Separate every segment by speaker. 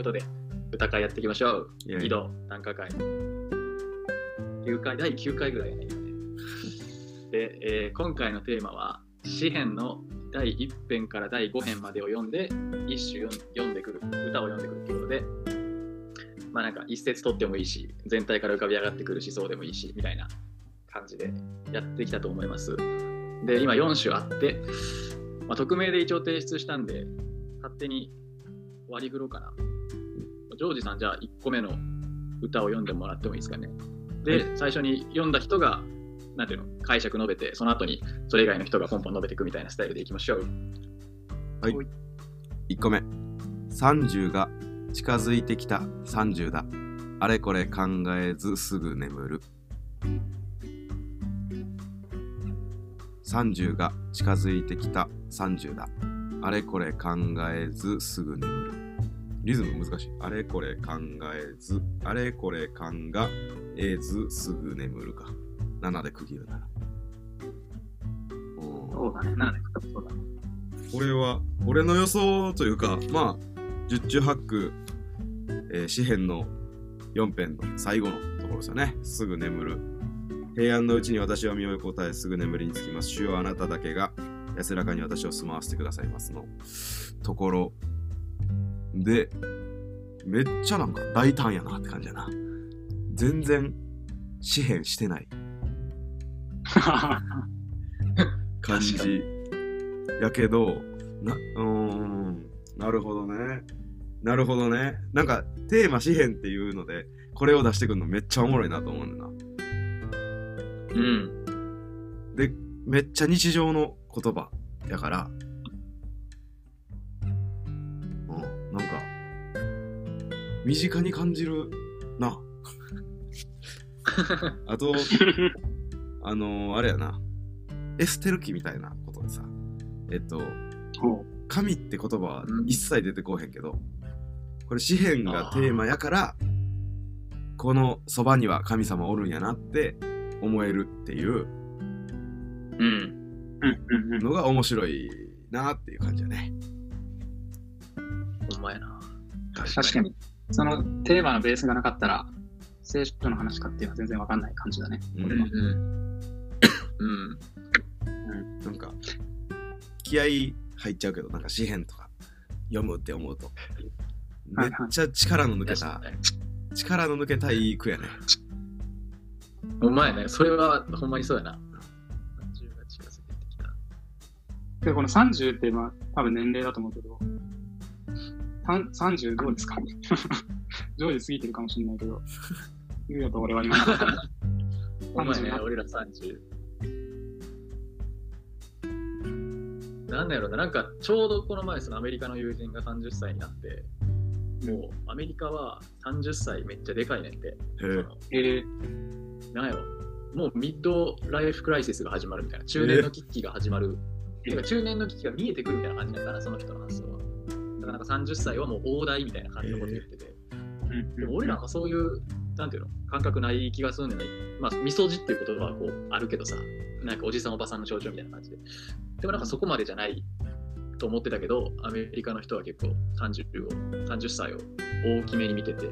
Speaker 1: ことで、歌会やっていきましょう。
Speaker 2: いやいや
Speaker 1: 井戸短歌会。9回、第9回ぐらいやね。今ねで、えー今回のテーマは、詩編の第1編から第5編までを読んで、一首読ん読んでくる、歌を読んでくるということで、まあなんか一節取ってもいいし、全体から浮かび上がってくる思想でもいいし、みたいな感じでやってきたと思います。で、今4首あって、まあ、匿名で一応提出したんで、勝手に割り振ろうかな。ジョージさん、じゃあ1個目の歌を読んでもらってもいいですかね。で、最初に読んだ人が、なんていうの、解釈述べて、その後にそれ以外の人がポンポン述べていくみたいなスタイルでいきましょう。
Speaker 2: 1個目。30が近づいてきた。30だ。あれこれ考えずすぐ眠る。30が近づいてきた。30だ。あれこれ考えずすぐ眠るリズム難しい。あれこれ考えずあれこれ考えずすぐ眠るか。7で区切るなら。
Speaker 3: そうだね。なんでそうだね。
Speaker 2: これは俺の予想というかまあ十中八九、えー詩編の4編の最後のところですよね。すぐ眠る。平安のうちに私は身を答えすぐ眠りにつきます。主よあなただけが安らかに私を住まわせてくださいますの。ところでめっちゃなんか大胆やなって感じやな。全然詩編してない。感じやけどなうーん。なるほどね。なるほどね。なんかテーマ詩編っていうのでこれを出してくるのめっちゃおもろいなと思うんだな。
Speaker 1: うん。
Speaker 2: でめっちゃ日常の言葉やから身近に感じるな あとあのー、あれやなエステル記みたいなことでさえっと
Speaker 3: ほ
Speaker 2: 神って言葉は
Speaker 1: うん
Speaker 2: 一切出てこうへんけど、これ詩篇がテーマやからこのそばには神様おるんやなって思えるっていう
Speaker 1: うん。
Speaker 3: う。うんうんうん。
Speaker 2: のが面白いなっていう感じやね。
Speaker 1: ほんまやな。
Speaker 3: 確かに。そのテーマのベースがなかったら、聖書の話かっていうのは全然わかんない感じだね。
Speaker 2: うん
Speaker 1: うん
Speaker 3: これは。
Speaker 1: うん。
Speaker 2: なんか気合い入っちゃうけどなんか詩篇とか読むって思うとめっちゃ力の抜けた
Speaker 1: 確かに
Speaker 2: 力の抜けたいいい句やね。
Speaker 1: ほんまやね。それはほんまにそうやな。30が近づいてきた。
Speaker 3: で、この30ってまあ多分年齢だと思うけど、30どうですかジョージ過ぎてるかもしれないけど、言うよと俺は今。
Speaker 1: ほんまやね
Speaker 3: 30、
Speaker 1: 俺ら30。なんだろうな、なんかちょうどこの前、そのアメリカの友人が30歳になって、もうアメリカは30歳めっちゃでかいねんて。
Speaker 2: へえ
Speaker 1: なんやろ、もうミッドライフクライシスが始まるみたいな、中年の危機が始まる。てか中年の危機が見えてくるみたいな感じだから、その人の発想は。だからなんか30歳はもう大台みたいな感じのこと言ってて。でも俺らはそういう、なんていうの、感覚ない気がするんだよね。まあ、みそじっていう言葉はこうあるけどさ、なんかおじさんおばさんの象徴みたいな感じで。でもなんかそこまでじゃないと思ってたけど、アメリカの人は結構30を、30歳を大きめに見てて。っ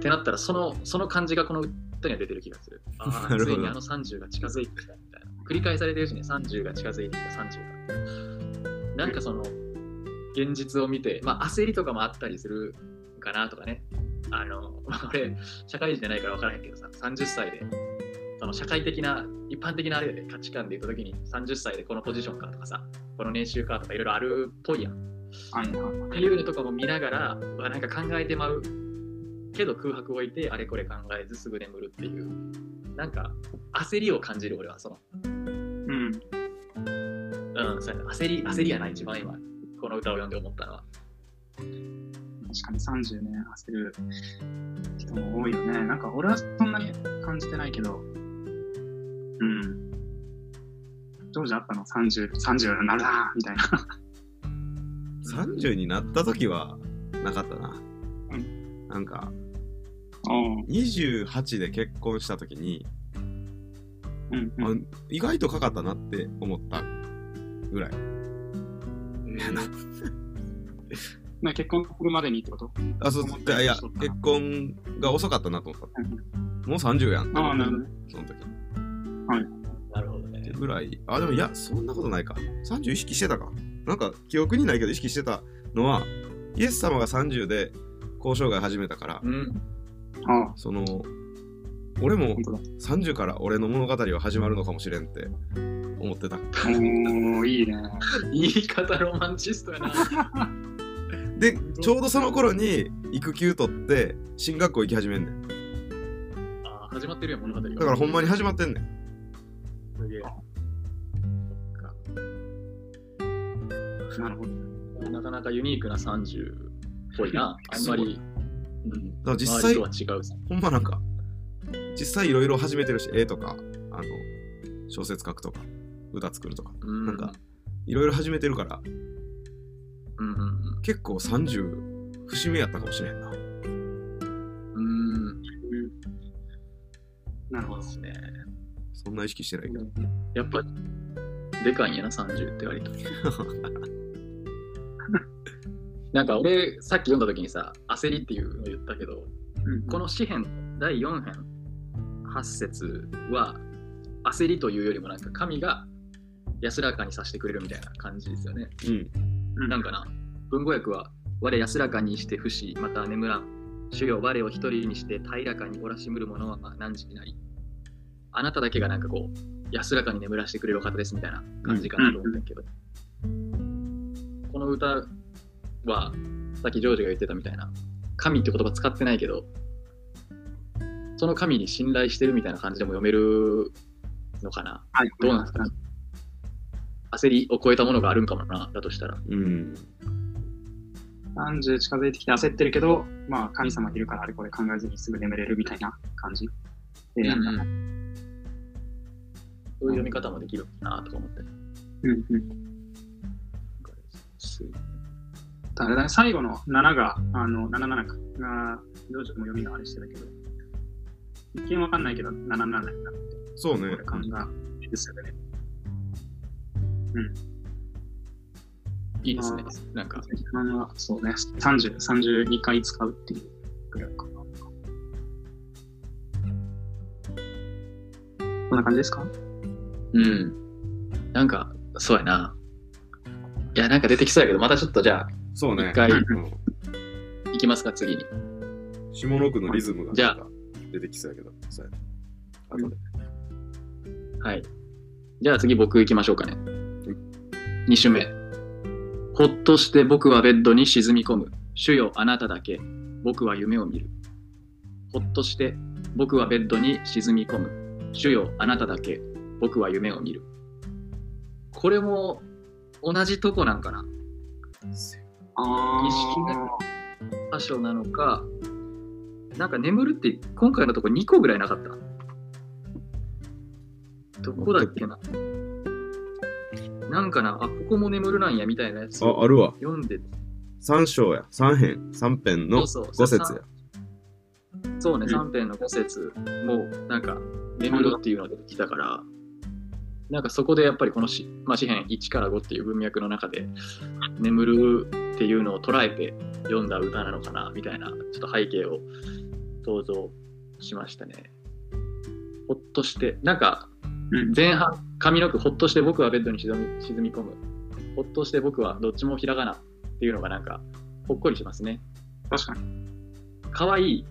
Speaker 1: てなったら、その、その感じがこの歌には出てる気がする。ああ、ついにあの30が近づいてきたみたいな。繰り返されてるしね、30が近づいてきた30が。なんかその、現実を見て、まあ焦りとかもあったりするかなとかね。あの、俺、社会人じゃないから分からへんけどさ、30歳で、その社会的な、一般的なあれで価値観で言ったときに、30歳でこのポジションかとかさ、この年収かとかいろいろあるっぽいやん。
Speaker 3: はいはい
Speaker 1: っていうのとかも見ながら、なんか考えてまうけど空白を置いて、あれこれ考えずすぐ眠るっていう、なんか焦りを感じる俺は、その、
Speaker 3: うん。
Speaker 1: うん、そう焦り、焦りやな、一番今、この歌を読んで思ったのは。
Speaker 3: 確かに30ね、焦る人も多いよね。なんか俺はそんなに感じてないけど、うん。ジョージあったの ?30、30になるなみたいな。
Speaker 2: 30になった時はなかったな。
Speaker 3: う
Speaker 2: なんか
Speaker 3: おう
Speaker 2: 28で結婚した時に、
Speaker 3: うんうん。
Speaker 2: あ意外とかかったなって思ったぐらい。
Speaker 3: な結婚するまでにってこと？
Speaker 2: あ、そう、いやいや、結婚が遅かったなと思った。もう30やん。
Speaker 3: ああ、なるほどね。
Speaker 2: その時。
Speaker 1: なるほどね。
Speaker 2: ぐらい。あ、でもいや、そんなことないか。30意識してたか。なんか、記憶にないけど意識してたのは、イエス様が30で交渉外始めたから、
Speaker 1: うん。
Speaker 3: ああ、
Speaker 2: その、俺も
Speaker 3: 本当だ。
Speaker 2: 30から俺の物語は始まるのかもしれんって思ってた。
Speaker 3: おー、いいね。
Speaker 1: 言い方ロマンチストやな。
Speaker 2: で、ちょうどその頃に育休取って、進学校行き始めんねん。
Speaker 1: あー始まってるやん、物語が。
Speaker 2: だからほんまに始まってんねん。
Speaker 1: すげえ。
Speaker 3: なるほど。
Speaker 1: かなかなかユニークな30っぽいな。あんまり。うん、
Speaker 2: だから実際。ほんまなんか、実際いろいろ始めてるし、絵とか、あの、小説書くとか、歌作るとか、
Speaker 1: うん
Speaker 2: なんか、いろいろ始めてるから、
Speaker 1: うんうん
Speaker 2: 結構30、節目やったかもしれんな。
Speaker 1: うん。うん。
Speaker 3: なるほど。
Speaker 1: ですね。
Speaker 2: そんな意識してないけど。
Speaker 1: やっぱ、でかいんやな、30って割と。なんか俺、さっき読んだ時にさ、焦りっていうのを言ったけど、
Speaker 3: うん
Speaker 1: この詩編第4編8節は焦りというよりもなんか神が安らかにさせてくれるみたいな感じですよね。
Speaker 2: うん。
Speaker 3: うん
Speaker 1: なんかな、文語訳は我安らかにして不死、また眠らん。主よ我を一人にして平らかにおらしむる者は何時になり。あなただけがなんかこう、安らかに眠らしてくれるお方ですみたいな感じかなと思ったけど。この歌は、さっきジョージが言ってたみたいな、神って言葉使ってないけど、その神に信頼してるみたいな感じでも読めるのかな？
Speaker 3: はい。
Speaker 1: どうなんですか？焦りを超えたものがあるんかもな、だとしたら。
Speaker 2: うん。
Speaker 3: 30近づいてきて焦ってるけど、まあ神様いるからあれこれ考えずにすぐ眠れるみたいな感じ？で、なんだね。
Speaker 1: そういう読み方もできるなとか思って。
Speaker 3: うんうん。だね、最後の7が、あの、77か。が、どうしても読みがあれしてたけど、一見わかんないけど、77になって、
Speaker 2: そうね
Speaker 3: これ。感がいいですよね。
Speaker 1: いいですね
Speaker 3: あ。
Speaker 1: なんか、
Speaker 3: あのそうね、30、32回使うっていうぐらいかな。こんな感じですか？
Speaker 1: うん。なんか、そうやな。いや、なんか出てきそうやけど、またちょっとじゃあ、
Speaker 2: そうね。
Speaker 1: 一回
Speaker 2: うん
Speaker 1: 行きますか、次に。
Speaker 2: 下の句のリズムが
Speaker 1: じゃあ
Speaker 2: 出てきそうやけど。そうやね後で。
Speaker 1: はい。じゃあ次僕行きましょうかね。2首目。ほっとして僕はベッドに沈み込む。主よあなただけ。僕は夢を見る。ほっとして僕はベッドに沈み込む。主よあなただけ。僕は夢を見る。これも同じとこなんかな。
Speaker 3: あ
Speaker 1: 意識が箇所なのか。なんか眠るって今回のとこ2個ぐらいなかった？どこだっけな？なんかな、あ、ここも眠るなんやみたいなやつを
Speaker 2: あ、あるわ。
Speaker 1: 読んで、
Speaker 2: 三章や。三編。三編の
Speaker 1: そうそう
Speaker 2: 五節や。
Speaker 1: そうね、
Speaker 3: うん
Speaker 1: 3編の5節も、なんか、眠るっていうのが出てきたから、なんかそこでやっぱりこの詩、まあ、詩編1から5っていう文脈の中で、眠るっていうのを捉えて読んだ歌なのかな、みたいな、ちょっと背景を想像しましたね。ほっとして、なんか、
Speaker 3: うん
Speaker 1: 前半、上の句、ほっとして僕はベッドに沈み沈み込む。ほっとして僕はどっちもひらがなっていうのがなんか、ほっこりしますね。
Speaker 3: 確かに。
Speaker 1: 可愛い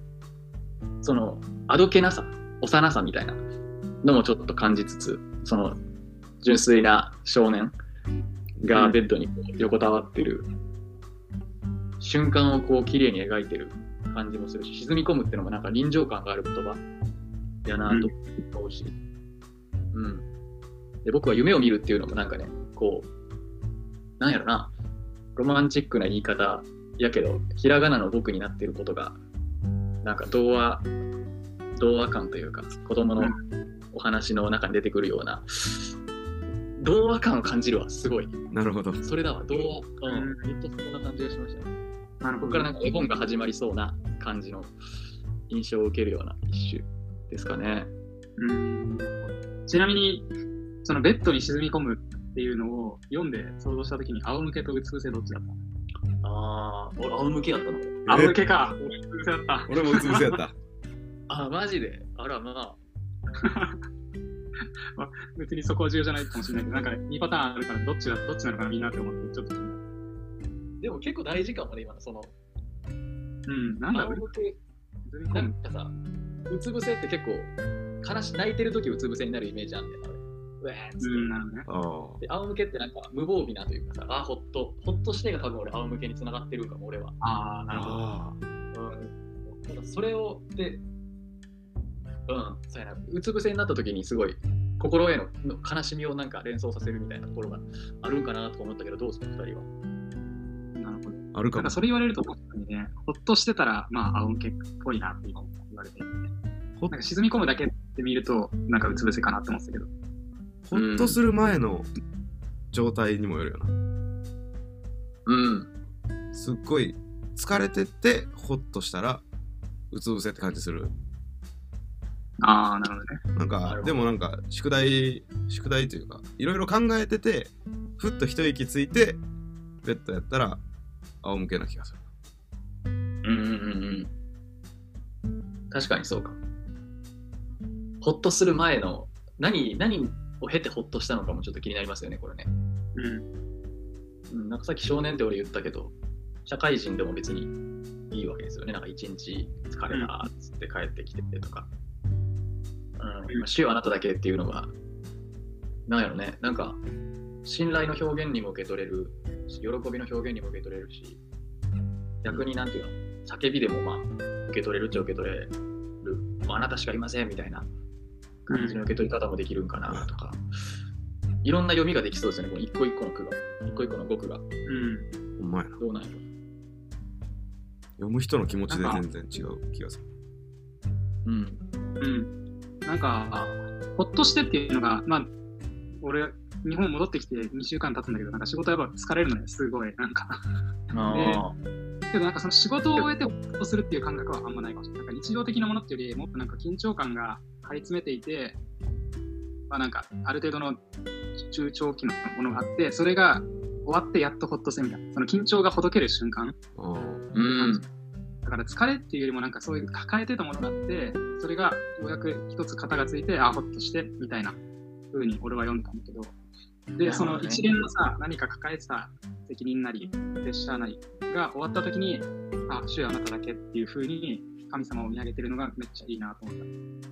Speaker 1: そのあどけなさ幼さみたいなのもちょっと感じつつその純粋な少年がベッドに横たわってる。瞬間をこう綺麗に描いてる感じもするし沈み込むっていうのもなんか臨場感がある言葉やなと思うし、うん。で僕は夢を見るっていうのもなんかねこうなんやろな。ロマンチックな言い方やけどひらがなの僕になってることがなんか童話童話感というか子供のお話の中に出てくるような童話感を感じるわすごい
Speaker 2: なるほど。
Speaker 1: それだわ童話う
Speaker 3: うん
Speaker 1: っとそんな感じがしましたね
Speaker 3: なるほど。
Speaker 1: ここからなんか絵本が始まりそうな感じの印象を受けるような一首ですかね
Speaker 3: うんちなみに、そのベッドに沈み込むっていうのを読んで想像したときに、仰向けとうつ伏せどっちだった？
Speaker 1: ああ、俺、仰向けやったの？
Speaker 3: あ向けか。俺、うつ伏せだった。
Speaker 2: 俺もうつ伏せやった。
Speaker 1: あ、マジで？あら、まあ。
Speaker 3: 別にそこは重要じゃないかもしれないけど、なんか2パターンあるから、どっちが、どっちなのかな、みんなって思って、ちょっと。
Speaker 1: でも結構大事かもね、今のその、
Speaker 3: うん、なんだろう。
Speaker 1: なんかさ、うつ伏せって結構、悲し泣いてる時うつ伏せになるイメージあんねんな、俺。うわーっつって。
Speaker 3: うん、なるね。
Speaker 2: ああ。
Speaker 1: で、仰向けってなんか無防備なというかさ、あ、ほっと、ほっとしてが多分俺、仰向けに繋がってるんかも、俺は。
Speaker 3: ああ、なるほど。
Speaker 2: あ
Speaker 1: うん。ただそれを、で、うん、そうやな、うつ伏せになった時にすごい、心へのの悲しみをなんか連想させるみたいなところがあるんかなとか思ったけど、どうですか、二人は？
Speaker 3: なるほど。
Speaker 2: あ。あるかも
Speaker 3: なんか。それ言われると、確かにね、ほっとしてたら、まあ、仰向けっぽいなって今言われてるんで、
Speaker 2: ほ
Speaker 3: なんか沈み込むだけで見ると、なんかうつ伏せかなって思ってたけど。
Speaker 2: ほっとする前の状態にもよるよな。
Speaker 1: うん。
Speaker 2: すっごい疲れてて、ほっとしたら、うつ伏せって感じする。
Speaker 3: ああ、なるほどね。
Speaker 2: なんかでもなんか、宿題、宿題というか、いろいろ考えてて、ふっと一息ついて、ベッドやったら、仰向けな気がする。
Speaker 1: うんうんうんうん。確かにそうか。ほっとする前の、何、何を経てほっとしたのかもちょっと気になりますよね、これね。
Speaker 3: うん。
Speaker 1: うん、なんかさっき少年って俺言ったけど、社会人でも別にいいわけですよね。なんか一日疲れたっつって帰ってきてとか。うん、まあ週あなただけっていうのが、なんやろね、なんか、信頼の表現にも受け取れるし、喜びの表現にも受け取れるし、逆になんていうの、叫びでもまあ、受け取れるっちゃ受け取れる、まあ、あなたしかいませんみたいな感じの受け取り方もできるんかなとか、いろんな読みができそうですよね、この一個一個の句が、一個一個の語句が。
Speaker 3: うん。
Speaker 2: ほんまやな。
Speaker 1: どうなんやろ
Speaker 2: 読む人の気持ちで全然違う気がする。
Speaker 1: うん。
Speaker 3: うん。なんか、ほっとしてっていうのが、まあ、俺、日本戻ってきて2週間経つんだけど、なんか仕事やっぱ疲れるのね、すごい。なんか、
Speaker 1: あ
Speaker 3: けどなんかその仕事を終えてほっとするっていう感覚はあんまないかもしれない。なんか日常的なものっていうより、もっとなんか緊張感が張り詰めていて、まあなんか、ある程度の中長期のものがあって、それが終わってやっとほっとするみたいな。その緊張がほどける瞬間。
Speaker 1: うん。
Speaker 3: だから疲れっていうよりもなんかそういう抱えてたものがあって、それがようやく一つ型がついて、あ、ほっとして、みたいな風に俺は読んだんだけど、で、その一連のさ、何か抱えてた責任なり、プレッシャーなりが終わった時に、あ、主よあなただけっていう風に神様を見上げてるのがめっちゃいいなと思った。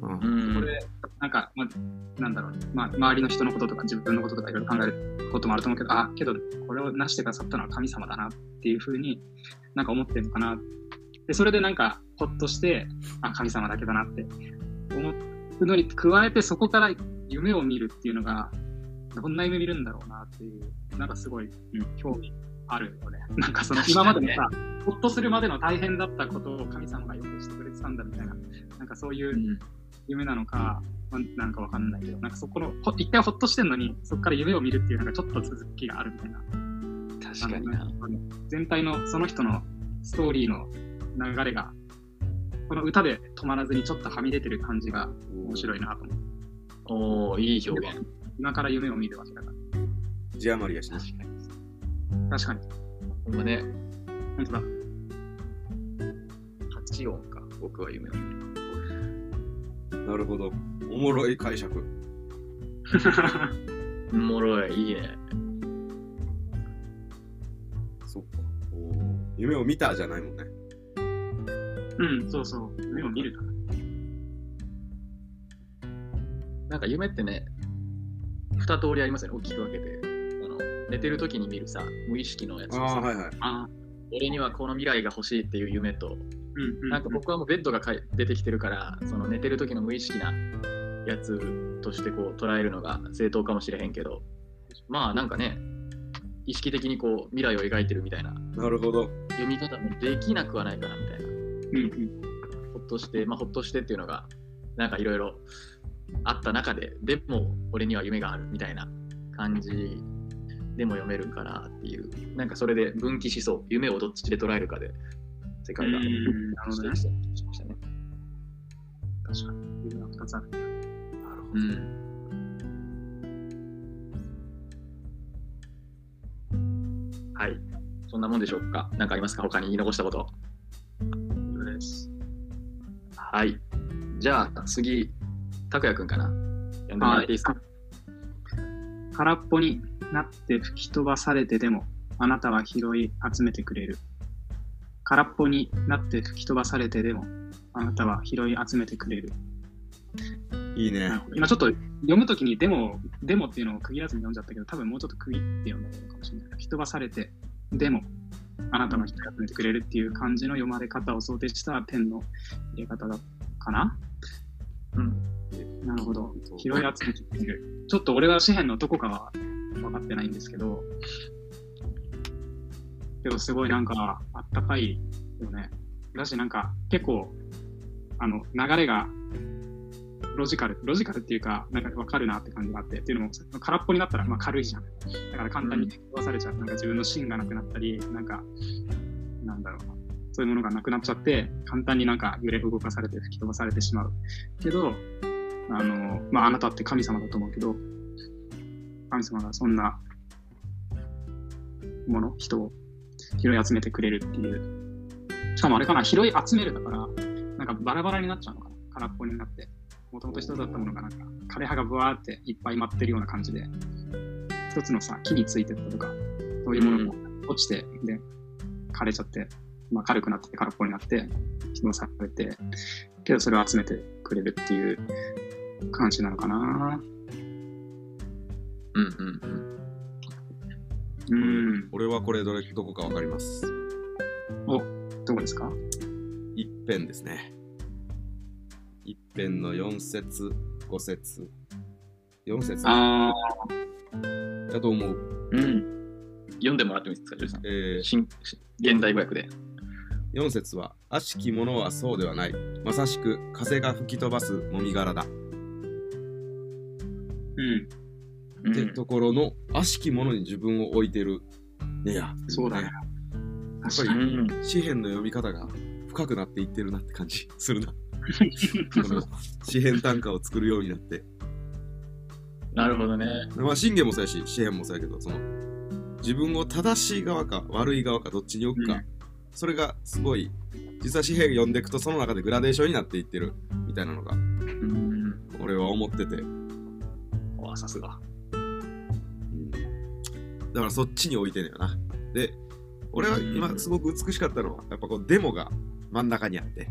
Speaker 1: うん。
Speaker 3: これ、なんか、まあ、なんだろうね、まあ、周りの人のこととか自分のこととかいろいろ考えることもあると思うけど、あ、けど、これを成してくださったのは神様だなっていうふうになんか思ってるのかな。で、それでなんか、ほっとして、あ、神様だけだなって思うのに加えて、そこから夢を見るっていうのが、どんな夢見るんだろうなっていう、なんかすごい、うん、興味あるよね。なんかその今までのさ、ほっとするまでの大変だったことを神様がよくしてくれてたんだみたいな、なんかそういう
Speaker 1: うん
Speaker 3: 夢なのか、まあなんかわかんないけど、なんかそこの、ほ一回ほっとしてんのに、そこから夢を見るっていうのがちょっと続きがあるみたいな。
Speaker 1: 確かに
Speaker 3: 全体のその人のストーリーの流れが、この歌で止まらずにちょっとはみ出てる感じが面白いなと思って。
Speaker 1: おー、いい表現。
Speaker 3: 今から夢を見るわけだか
Speaker 2: 字余りやしな。
Speaker 1: 確かに。
Speaker 3: ら。確かに。
Speaker 1: ほんまね、
Speaker 3: 本当だ。
Speaker 1: 8音か、僕は夢を見る。
Speaker 2: なるほど。おもろい解釈。
Speaker 1: おもろい、いいね。
Speaker 2: そっか。おー夢を見たじゃないもんね。
Speaker 3: うん、そうそう。夢を見るから。
Speaker 1: なんか夢ってね、二通りありますよね、大きく分けて。あの寝てる時に見るさ、無意識のやつ
Speaker 2: ああ、
Speaker 1: とさ
Speaker 2: はいはい。
Speaker 3: あ
Speaker 1: 俺にはこの未来が欲しいっていう夢と、
Speaker 3: うん、うん。
Speaker 1: なんか僕はもうベッドがかい出てきてるから、その寝てる時の無意識なやつとしてこう捉えるのが正当かもしれへんけど、まあなんかね、意識的にこう未来を描いてるみたいな
Speaker 2: なるほど。
Speaker 1: 読み方もできなくはないかなみたいな。
Speaker 3: うん、うん。
Speaker 1: ほっとして、まあほっとしてっていうのが、なんかいろいろあった中で、でも俺には夢があるみたいな感じでも読めるかなっていう、なんかそれで分岐しそう、夢をどっちで捉えるかで世界がしたりしましたね。
Speaker 3: 確かに。夢が2つある。
Speaker 2: なるほど。
Speaker 1: うん。はい。そんなもんでしょうか何かありますか？他に言い残したこと。はい。じゃあ次、拓也くんかな？読んでもらっていいですか？
Speaker 3: 空っぽになって吹き飛ばされてでも、あなたは拾い集めてくれる。空っぽになって吹き飛ばされてでも、あなたは拾い集めてくれる。
Speaker 2: いいね。
Speaker 3: 今ちょっと読むときにデモ、デモっていうのを区切らずに読んじゃったけど、多分もうちょっと区切って読んだのかもしれない。吹き飛ばされて、でも、あなたの人が集めてくれるっていう感じの読まれ方を想定したペンの入れ方だかな？
Speaker 1: うん。
Speaker 3: なるほど。拾い集めてくれる。ちょっと俺は紙幣のどこかは分かってないんですけど、けどすごいなんかあったかいよね。だしなんか結構、あの、流れがロジカル、ロジカルっていうか、なんか分かるなって感じがあって、っていうのも空っぽになったらまあ軽いじゃん。だから簡単に飛ばされちゃう。なんか自分の芯がなくなったり、なんか、なんだろうな。そういうものがなくなっちゃって、簡単になんか揺れ動かされて吹き飛ばされてしまう。けど、あの、まあ、あなたって神様だと思うけど、神様がそんなもの、人を拾い集めてくれるっていう。しかもあれかな、拾い集めるだから、なんかバラバラになっちゃうのかな、空っぽになって。もともと一つだったものがなんか、枯葉がブワーっていっぱい舞ってるような感じで、一つのさ、木についてったとか、そういうものも落ちて、で、枯れちゃって、まあ、軽くなって空っぽになって、人のされて、けどそれを集めてくれるっていう感じなのかな。
Speaker 1: うんうんうん。
Speaker 3: うん。
Speaker 2: 俺はこれどれどこかわかります。
Speaker 3: お、どこですか？
Speaker 2: 一辺ですね。一辺の4節、5節。4節
Speaker 3: あ
Speaker 2: だと思う。
Speaker 1: うん。読んでもらってもいいですか、ジョージさん？
Speaker 2: えー、
Speaker 1: 新現代語訳で。
Speaker 2: 4節は、悪しき者はそうではない。まさしく風が吹き飛ばすもみ殻だ。
Speaker 3: うん。
Speaker 1: うん
Speaker 2: ってところの、悪しき者に自分を置いてる。ねや。
Speaker 3: そうだね。
Speaker 2: やっぱ。り
Speaker 1: うん
Speaker 2: 紙幣の読み方が深くなっていってるなって感じするな。この紙幣単価を作るようになって。
Speaker 1: なるほどね。
Speaker 2: まあ、信玄もそうやし、紙幣もそうやけど、その、自分を正しい側か悪い側かどっちに置くか、
Speaker 3: うん
Speaker 2: それがすごい、実は紙幣読んでいくとその中でグラデーションになっていってるみたいなのが、
Speaker 1: うん。
Speaker 2: 俺は思ってて、
Speaker 1: わあ、さすが。
Speaker 2: うんだからそっちに置いてんのよな。で、俺は今すごく美しかったのは、やっぱこうデモが真ん中にあって、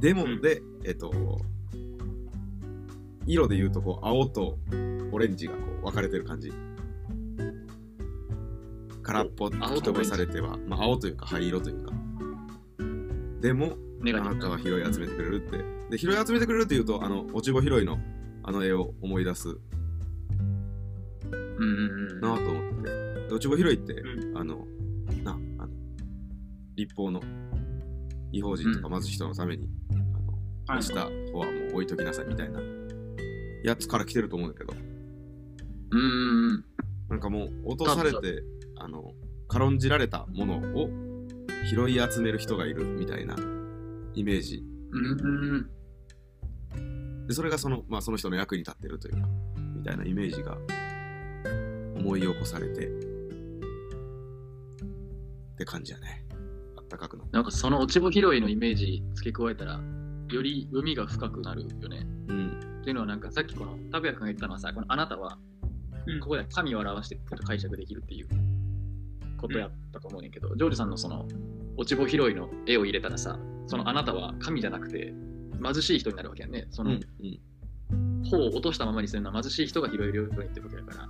Speaker 2: デモで、えっと、色で言うとこう青とオレンジがこう分かれてる感じ。空っぽ吹き飛ばされては、まあ、青というか灰色というか。でも、なたは拾い集めてくれるって。で、拾い集めてくれるって言うと、あの、落ち葉拾いのあの絵を思い出す
Speaker 1: うんうんうん。
Speaker 2: なぁと思って落ち葉拾いって、
Speaker 3: う
Speaker 2: あの、な、あの、立法の違法人とか
Speaker 1: うん
Speaker 2: 貧しい人のために、あの、
Speaker 3: はい
Speaker 2: した方はもう置いときなさいみたいなやつから来てると思うんだけど、
Speaker 1: うんうんうん。
Speaker 2: なんかもう落とされて、あの、軽んじられたものを拾い集める人がいるみたいなイメージ。
Speaker 1: うん
Speaker 2: で、それがその、まあその人の役に立ってるというか、みたいなイメージが思い起こされて、って感じやね。あったかくな。
Speaker 1: なんかその落ち葉拾いのイメージ付け加えたら、より海が深くなるよね。
Speaker 2: うん。
Speaker 1: っていうのはなんかさっきこの拓也君が言ったのはさ、このあなたは
Speaker 3: うん
Speaker 1: ここで神を表してると解釈できるっていうことやったと思うねんけど、ジョージさんのその落ち葉拾いの絵を入れたらさ、そのあなたは神じゃなくて貧しい人になるわけやね。その
Speaker 2: うん。う
Speaker 1: を落としたままにするのは貧しい人が拾えるようにってことやから。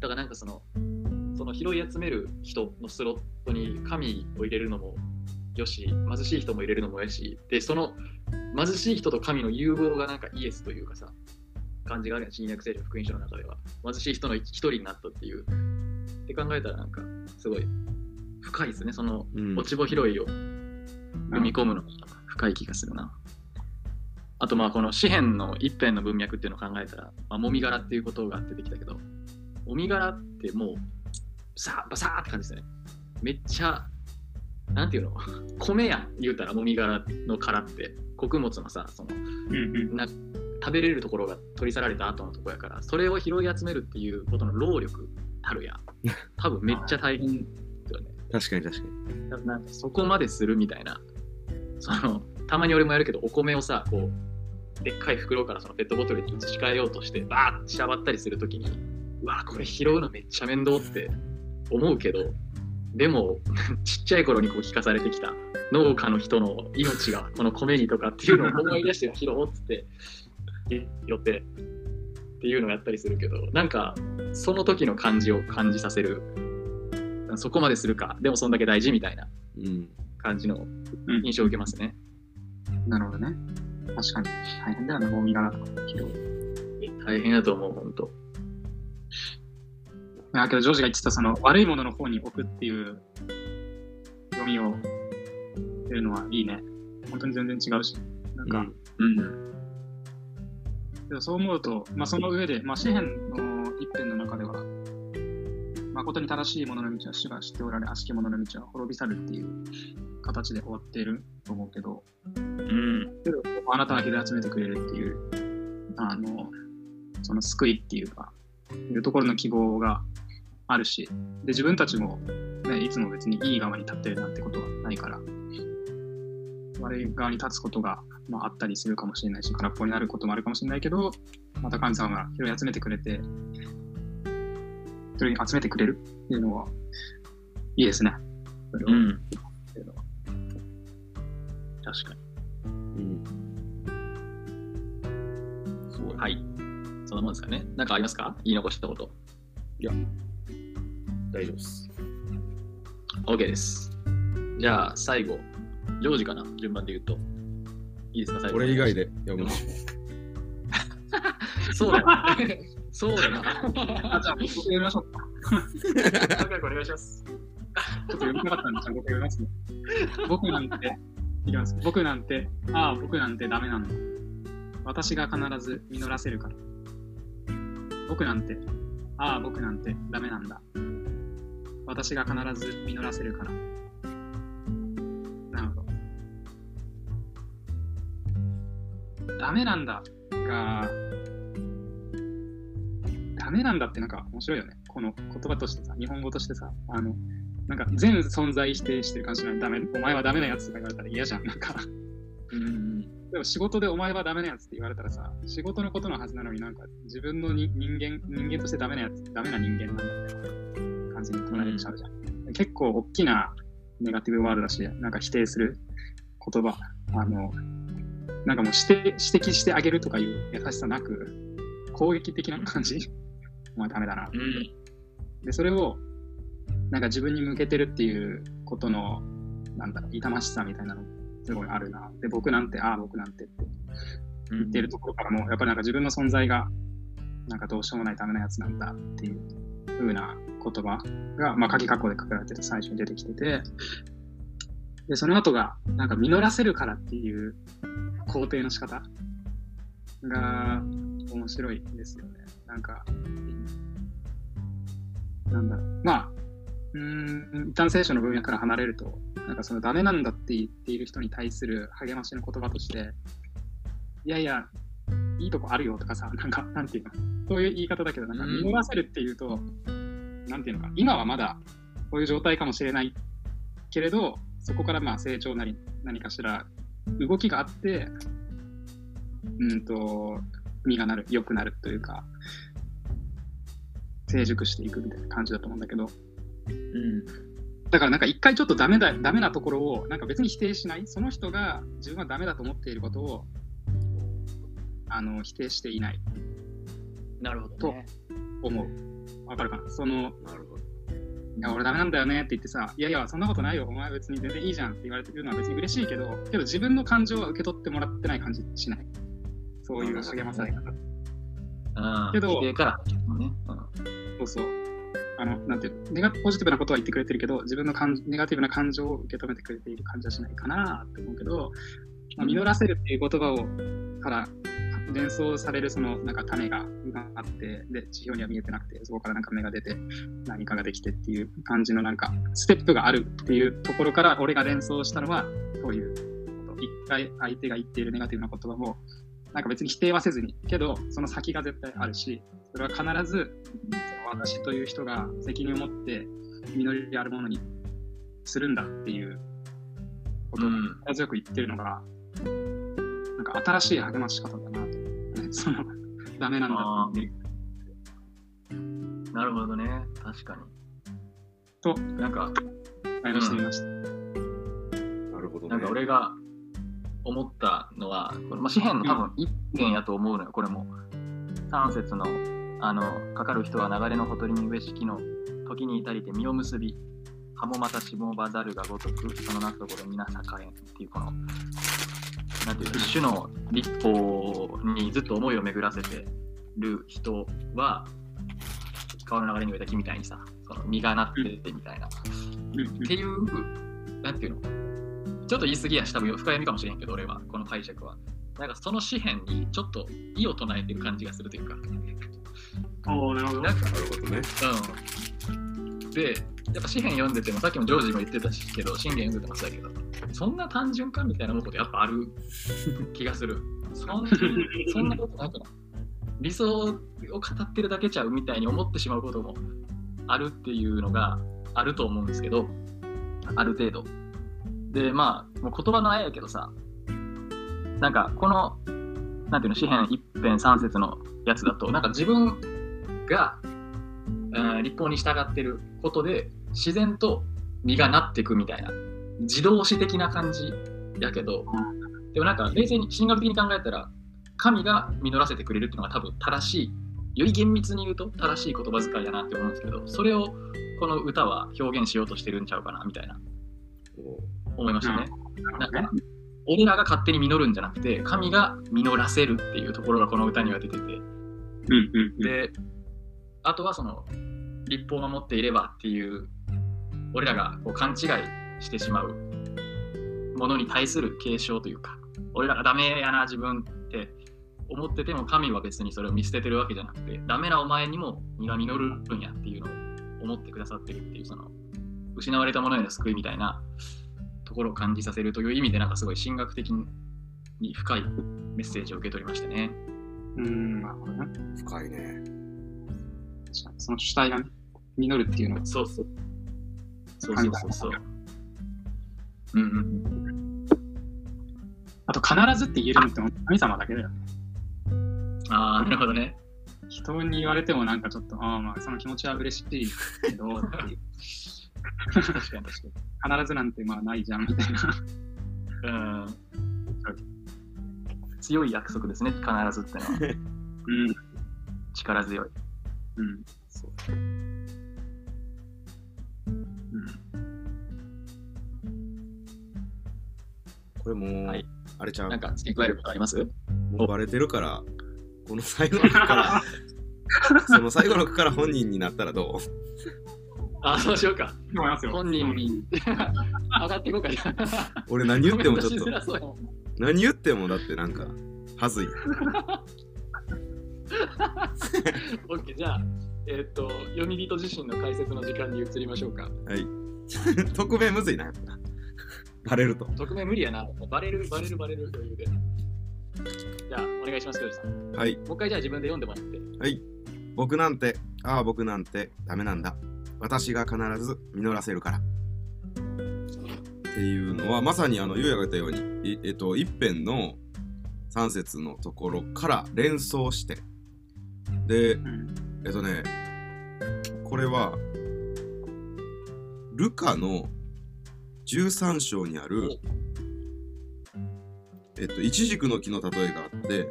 Speaker 1: だからなんかその、その拾い集める人のスロットに神を入れるのもよし、貧しい人も入れるのもよし、で、その貧しい人と神の融合がなんかイエスというかさ、感じがあるやん、新約聖書福音書の中では。貧しい人の一人になったっていう。って考えたらなんか、すごい深いですね。その
Speaker 2: うん。
Speaker 1: 落ち葉拾いを踏み込むのが深い気がするな。あとまあこの紙幣の一辺の文脈っていうのを考えたら、まあ、もみ殻っていうことが出てきたけど、もみ殻ってもう、さーバサーって感じですね。めっちゃ、なんていうの？米や言うたらもみ殻の殻って穀物のさ、その。な食べれるところが取り去られた後のところやから、それを拾い集めるっていうことの労力たるや。多分めっちゃ大変だよね。
Speaker 2: 確かに確かに。
Speaker 1: なんかそこまでするみたいなそのたまに俺もやるけどお米をさこうでっかい袋からそのペットボトルに移し替えようとしてバーッてしゃばったりするときにうわこれ拾うのめっちゃ面倒って思うけどでも ちっちゃい頃にこう聞かされてきた農家の人の命がこの米にとかっていうのを思い出して拾おうっつってえよってっていうのをやったりするけどなんかその時の感じを感じさせるそこまでするかでもそんだけ大事みたいな
Speaker 2: うん。
Speaker 1: 感じの
Speaker 3: うん
Speaker 1: 印象を受けますね。
Speaker 3: なるほどね。確かに。大変だよね、もみ殻とか拾う。
Speaker 1: 大変だと思う、本当。
Speaker 3: だけど、ジョージが言ってた、その、悪いものの方に置くっていう読みを得るのはいいね。本当に全然違うし。なんか、
Speaker 2: うん
Speaker 1: うん。
Speaker 3: けどそう思うと、まあ、その上で、まあ、詩篇の一編の中では、誠に正しいものの道は主が知っておられ、悪しき者の道は滅び去るっていう形で終わっていると思うけど、
Speaker 1: うん。
Speaker 3: けどあなたは拾い集めてくれるっていう、あの、その救いっていうか、いうところの希望があるし、で、自分たちも、ね、いつも別にいい側に立ってるなんてことはないから、悪い側に立つことが、まあ、あったりするかもしれないし、空っぽになることもあるかもしれないけど、また神様が拾い集めてくれて、それに集めてくれるっていうのは、いいですね。それを
Speaker 1: うん。確かに。
Speaker 2: うん。すごい。
Speaker 1: はい。そんなもんですかね。なんかありますか？言い残したこと。
Speaker 2: 大丈夫です。
Speaker 1: OK です。じゃあ、最後、ジョージかな？順番で言うと。いいですか？最後。
Speaker 2: 俺以外。で読むの。
Speaker 1: そうだよ、ね。そうだな。
Speaker 3: あ、じゃあ、僕読みましょうか。
Speaker 1: 仲良くお願いします。
Speaker 3: ちょっと読みたかったんで、じゃあ僕読みますね。僕なんて、いきます。僕なんて、ああ、僕なんてダメなんだ。私が必ず実らせるから。僕なんて、ああ、僕なんてダメなんだ。私が必ず実らせるから。なるほど。ダメなんだが、ダメなんだってなんか面白いよね。この言葉としてさ、日本語としてさ、あの、なんか全存在否定してる感じなのダメ、お前はダメなやつとか言われたら嫌じゃん。なんか、
Speaker 1: うん。
Speaker 3: でも仕事でお前はダメなやつって言われたらさ、仕事のことのはずなのになんか自分のに人間、人間としてダメなやつ、ダメな人間なんだみたいな感じに捉えれちゃうじゃん。結構大きなネガティブワードだし、なんか否定する言葉、あの、なんかもう指摘指摘してあげるとかいう優しさなく、攻撃的な感じ。お前ダメだな。
Speaker 1: うん。
Speaker 3: で、それを、なんか自分に向けてるっていうことの、なんだろう、痛ましさみたいなの、すごいあるな。で、僕なんて、ああ、僕なんてって言ってるところからも、やっぱりなんか自分の存在が、なんかどうしようもないためのやつなんだっていう風な言葉が、まあ、鍵括弧で書かれてて最初に出てきてて、で、その後が、なんか実らせるからっていう肯定の仕方が面白いですよね。なんか、なんだろう。まあ、うーん、一旦聖書の分野から離れると、なんかそのダメなんだって言っている人に対する励ましの言葉として、いやいや、いいとこあるよとかさ、なんか、なんていうの、そういう言い方だけど、なんか
Speaker 1: うん。
Speaker 3: 実らせるっていうと、なんていうのか、今はまだこういう状態かもしれないけれど、そこからまあ成長なり何かしら動きがあって、うんと、実がなる、良くなるというか、成熟していくみたいな感じだと思うんだけど、
Speaker 1: うん。
Speaker 3: だからなんか一回ちょっとダメだ、ダメなところを、なんか別に否定しない、その人が自分はダメだと思っていることを、あの、否定していない、
Speaker 1: なるほど、ね。
Speaker 3: 思う。わかるかな？その、
Speaker 2: なるほど。
Speaker 3: いや、俺ダメなんだよねって言ってさ、いやいや、そんなことないよ、お前別に全然いいじゃんって言われてるのは別に嬉しいけど、けど自分の感情は受け取ってもらってない感じしない。そういう励まされ方。
Speaker 1: うん。
Speaker 3: けど
Speaker 1: 否定から。ね。
Speaker 3: そうそう。あの、なんていうのネガポジティブなことは言ってくれてるけど、自分の感ネガティブな感情を受け止めてくれている感じはしないかなって思うけど、まあ、実らせるっていう言葉をから連想されるそのなんか種があって、で、地表には見えてなくて、そこからなんか芽が出て何かができてっていう感じのなんかステップがあるっていうところから俺が連想したのは、そういうこと。一回相手が言っているネガティブな言葉も、なんか別に否定はせずに、けど、その先が絶対あるし、それは必ず、私という人が責任を持って、実りあるものにするんだっていうことを
Speaker 1: うん
Speaker 3: 力強く言ってるのが、なんか新しい励まし方だなと思って、ね、その、ダメなんだっていう。
Speaker 1: なるほどね。確かに。
Speaker 3: と、
Speaker 1: なんか、
Speaker 3: 会話してみました。
Speaker 2: なるほどね。
Speaker 1: なんか俺が思ったのは、これまあ、紙幣の多分一辺やと思うのよ、これも。三節の、あの、かかる人は流れのほとりに上敷の時に至りて実を結び、葉もまたしもばざるがごとく、そのなすところ皆栄えんっていう、この、なんていう一種の立法にずっと思いを巡らせてる人は、川の流れに植えた木みたいにさ、その実がなっててみたいな。っていう、なんていうの、ちょっと言い過ぎやした深読みかもしれんけど、俺は、この解釈は。なんかその詩篇にちょっと意を唱えてる感じがするというか、
Speaker 3: なるほど。
Speaker 1: な
Speaker 2: るほどね。
Speaker 1: うん。で、やっぱ詩篇読んでても、さっきもジョージも言ってたしけど、信玄読んでてもそうやけど、そんな単純かみたいなことやっぱある気がする。そんな そんなことなくない理想を語ってるだけちゃうみたいに思ってしまうこともあるっていうのがあると思うんですけど、ある程度。で、まあ、もう言葉のあややけどさ、なんかこの、なんていうの、詩篇一編三節のやつだと、なんか自分が、うん立法に従ってることで、自然と実がなっていくみたいな、自動詞的な感じやけど、でもなんか冷静に、神学的に考えたら、神が実らせてくれるっていうのが多分正しい、より厳密に言うと正しい言葉遣いやなって思うんですけど、それをこの歌は表現しようとしてるんちゃうかなみたいな思いましたね。なんか、俺らが勝手に実るんじゃなくて、神が実らせるっていうところがこの歌には出てて。で、あとはその、立法を守っていればっていう、俺らがこう勘違いしてしまうものに対する警鐘というか、俺らがダメやな、自分って思ってても、神は別にそれを見捨ててるわけじゃなくて、ダメなお前にも実が実るんやっていうのを思ってくださってるっていう、その、失われたものへの救いみたいなところを感じさせるという意味で、なんかすごい神学的に深いメッセージを受け取りましたね。
Speaker 3: うん、なるほどね。
Speaker 2: 深いね。
Speaker 3: その主体がね、実るっていうのは、
Speaker 1: そうそう。そうそうそうそう。うんうん。
Speaker 3: あと必ずって言えるのって神様だけだよね。
Speaker 1: ああ、なるほどね。
Speaker 3: 人に言われてもなんかちょっと、ああまあその気持ちは嬉しいけど、っていう
Speaker 1: 確かに確か
Speaker 3: 必ずなんてまあないじゃんみたいな。
Speaker 1: に。うん。強い約束ですね、必ずってのは。
Speaker 3: うん。
Speaker 1: 力強い。
Speaker 3: うん。
Speaker 2: そうこれもう、
Speaker 1: はい
Speaker 2: あれちゃう？
Speaker 1: なんか付け加えることあります？
Speaker 2: もうバレてるから、この最後の句から、その最後の句から本人になったらど
Speaker 1: あ、そうしようか。
Speaker 3: 思いますよ。
Speaker 1: 本人に上がっていこうか。
Speaker 2: う俺何言ってもちょっと、何言ってもだってなんか、はずい。
Speaker 1: オッケー、じゃあ、えっ、と、読み人自身の解説の時間に移りましょうか。
Speaker 2: はい。匿名むずいな。バレると。
Speaker 1: 匿名無理やな。バレる、バレる、バレる余裕で。じゃあ、お願いします、教授さん。
Speaker 2: はい。
Speaker 1: もう一回じゃあ自分で読んでもらって。
Speaker 2: はい。僕なんて、ああ、僕なんてダメなんだ。私が必ず実らせるから。っていうのは、まさにあの、ゆうやが言ったように、いえっと、一編の三節のところから連想して、で、
Speaker 3: うん。
Speaker 2: えっとね、これは、ルカの13章にある、えっと、イチジクの木の例えがあって、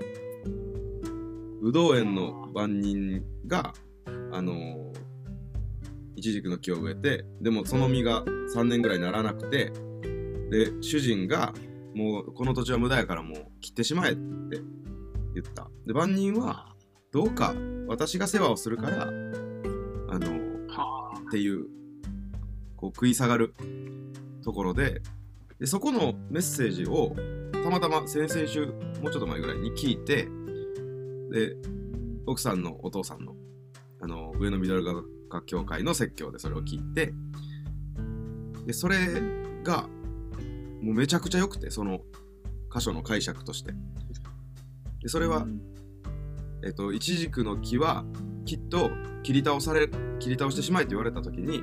Speaker 2: ぶどう園の番人が、あのー、イチジクの木を植えて、でもその実が3年ぐらいならなくて、で、主人が、もうこの土地は無駄やからもう切ってしまえって言った。で、番人は、どうか私が世話をするから、あのー、
Speaker 3: はあ。
Speaker 2: っていうこう食い下がるところででそこのメッセージをたまたま先々週もうちょっと前ぐらいに聞いてで奥さんのお父さんのあの上野ミドル学科協会の説教でそれを聞いてでそれがもうめちゃくちゃ良くてその箇所の解釈としてでそれは、えっと、イチジクの木はきっと切り倒され切り倒してしまえと言われた時に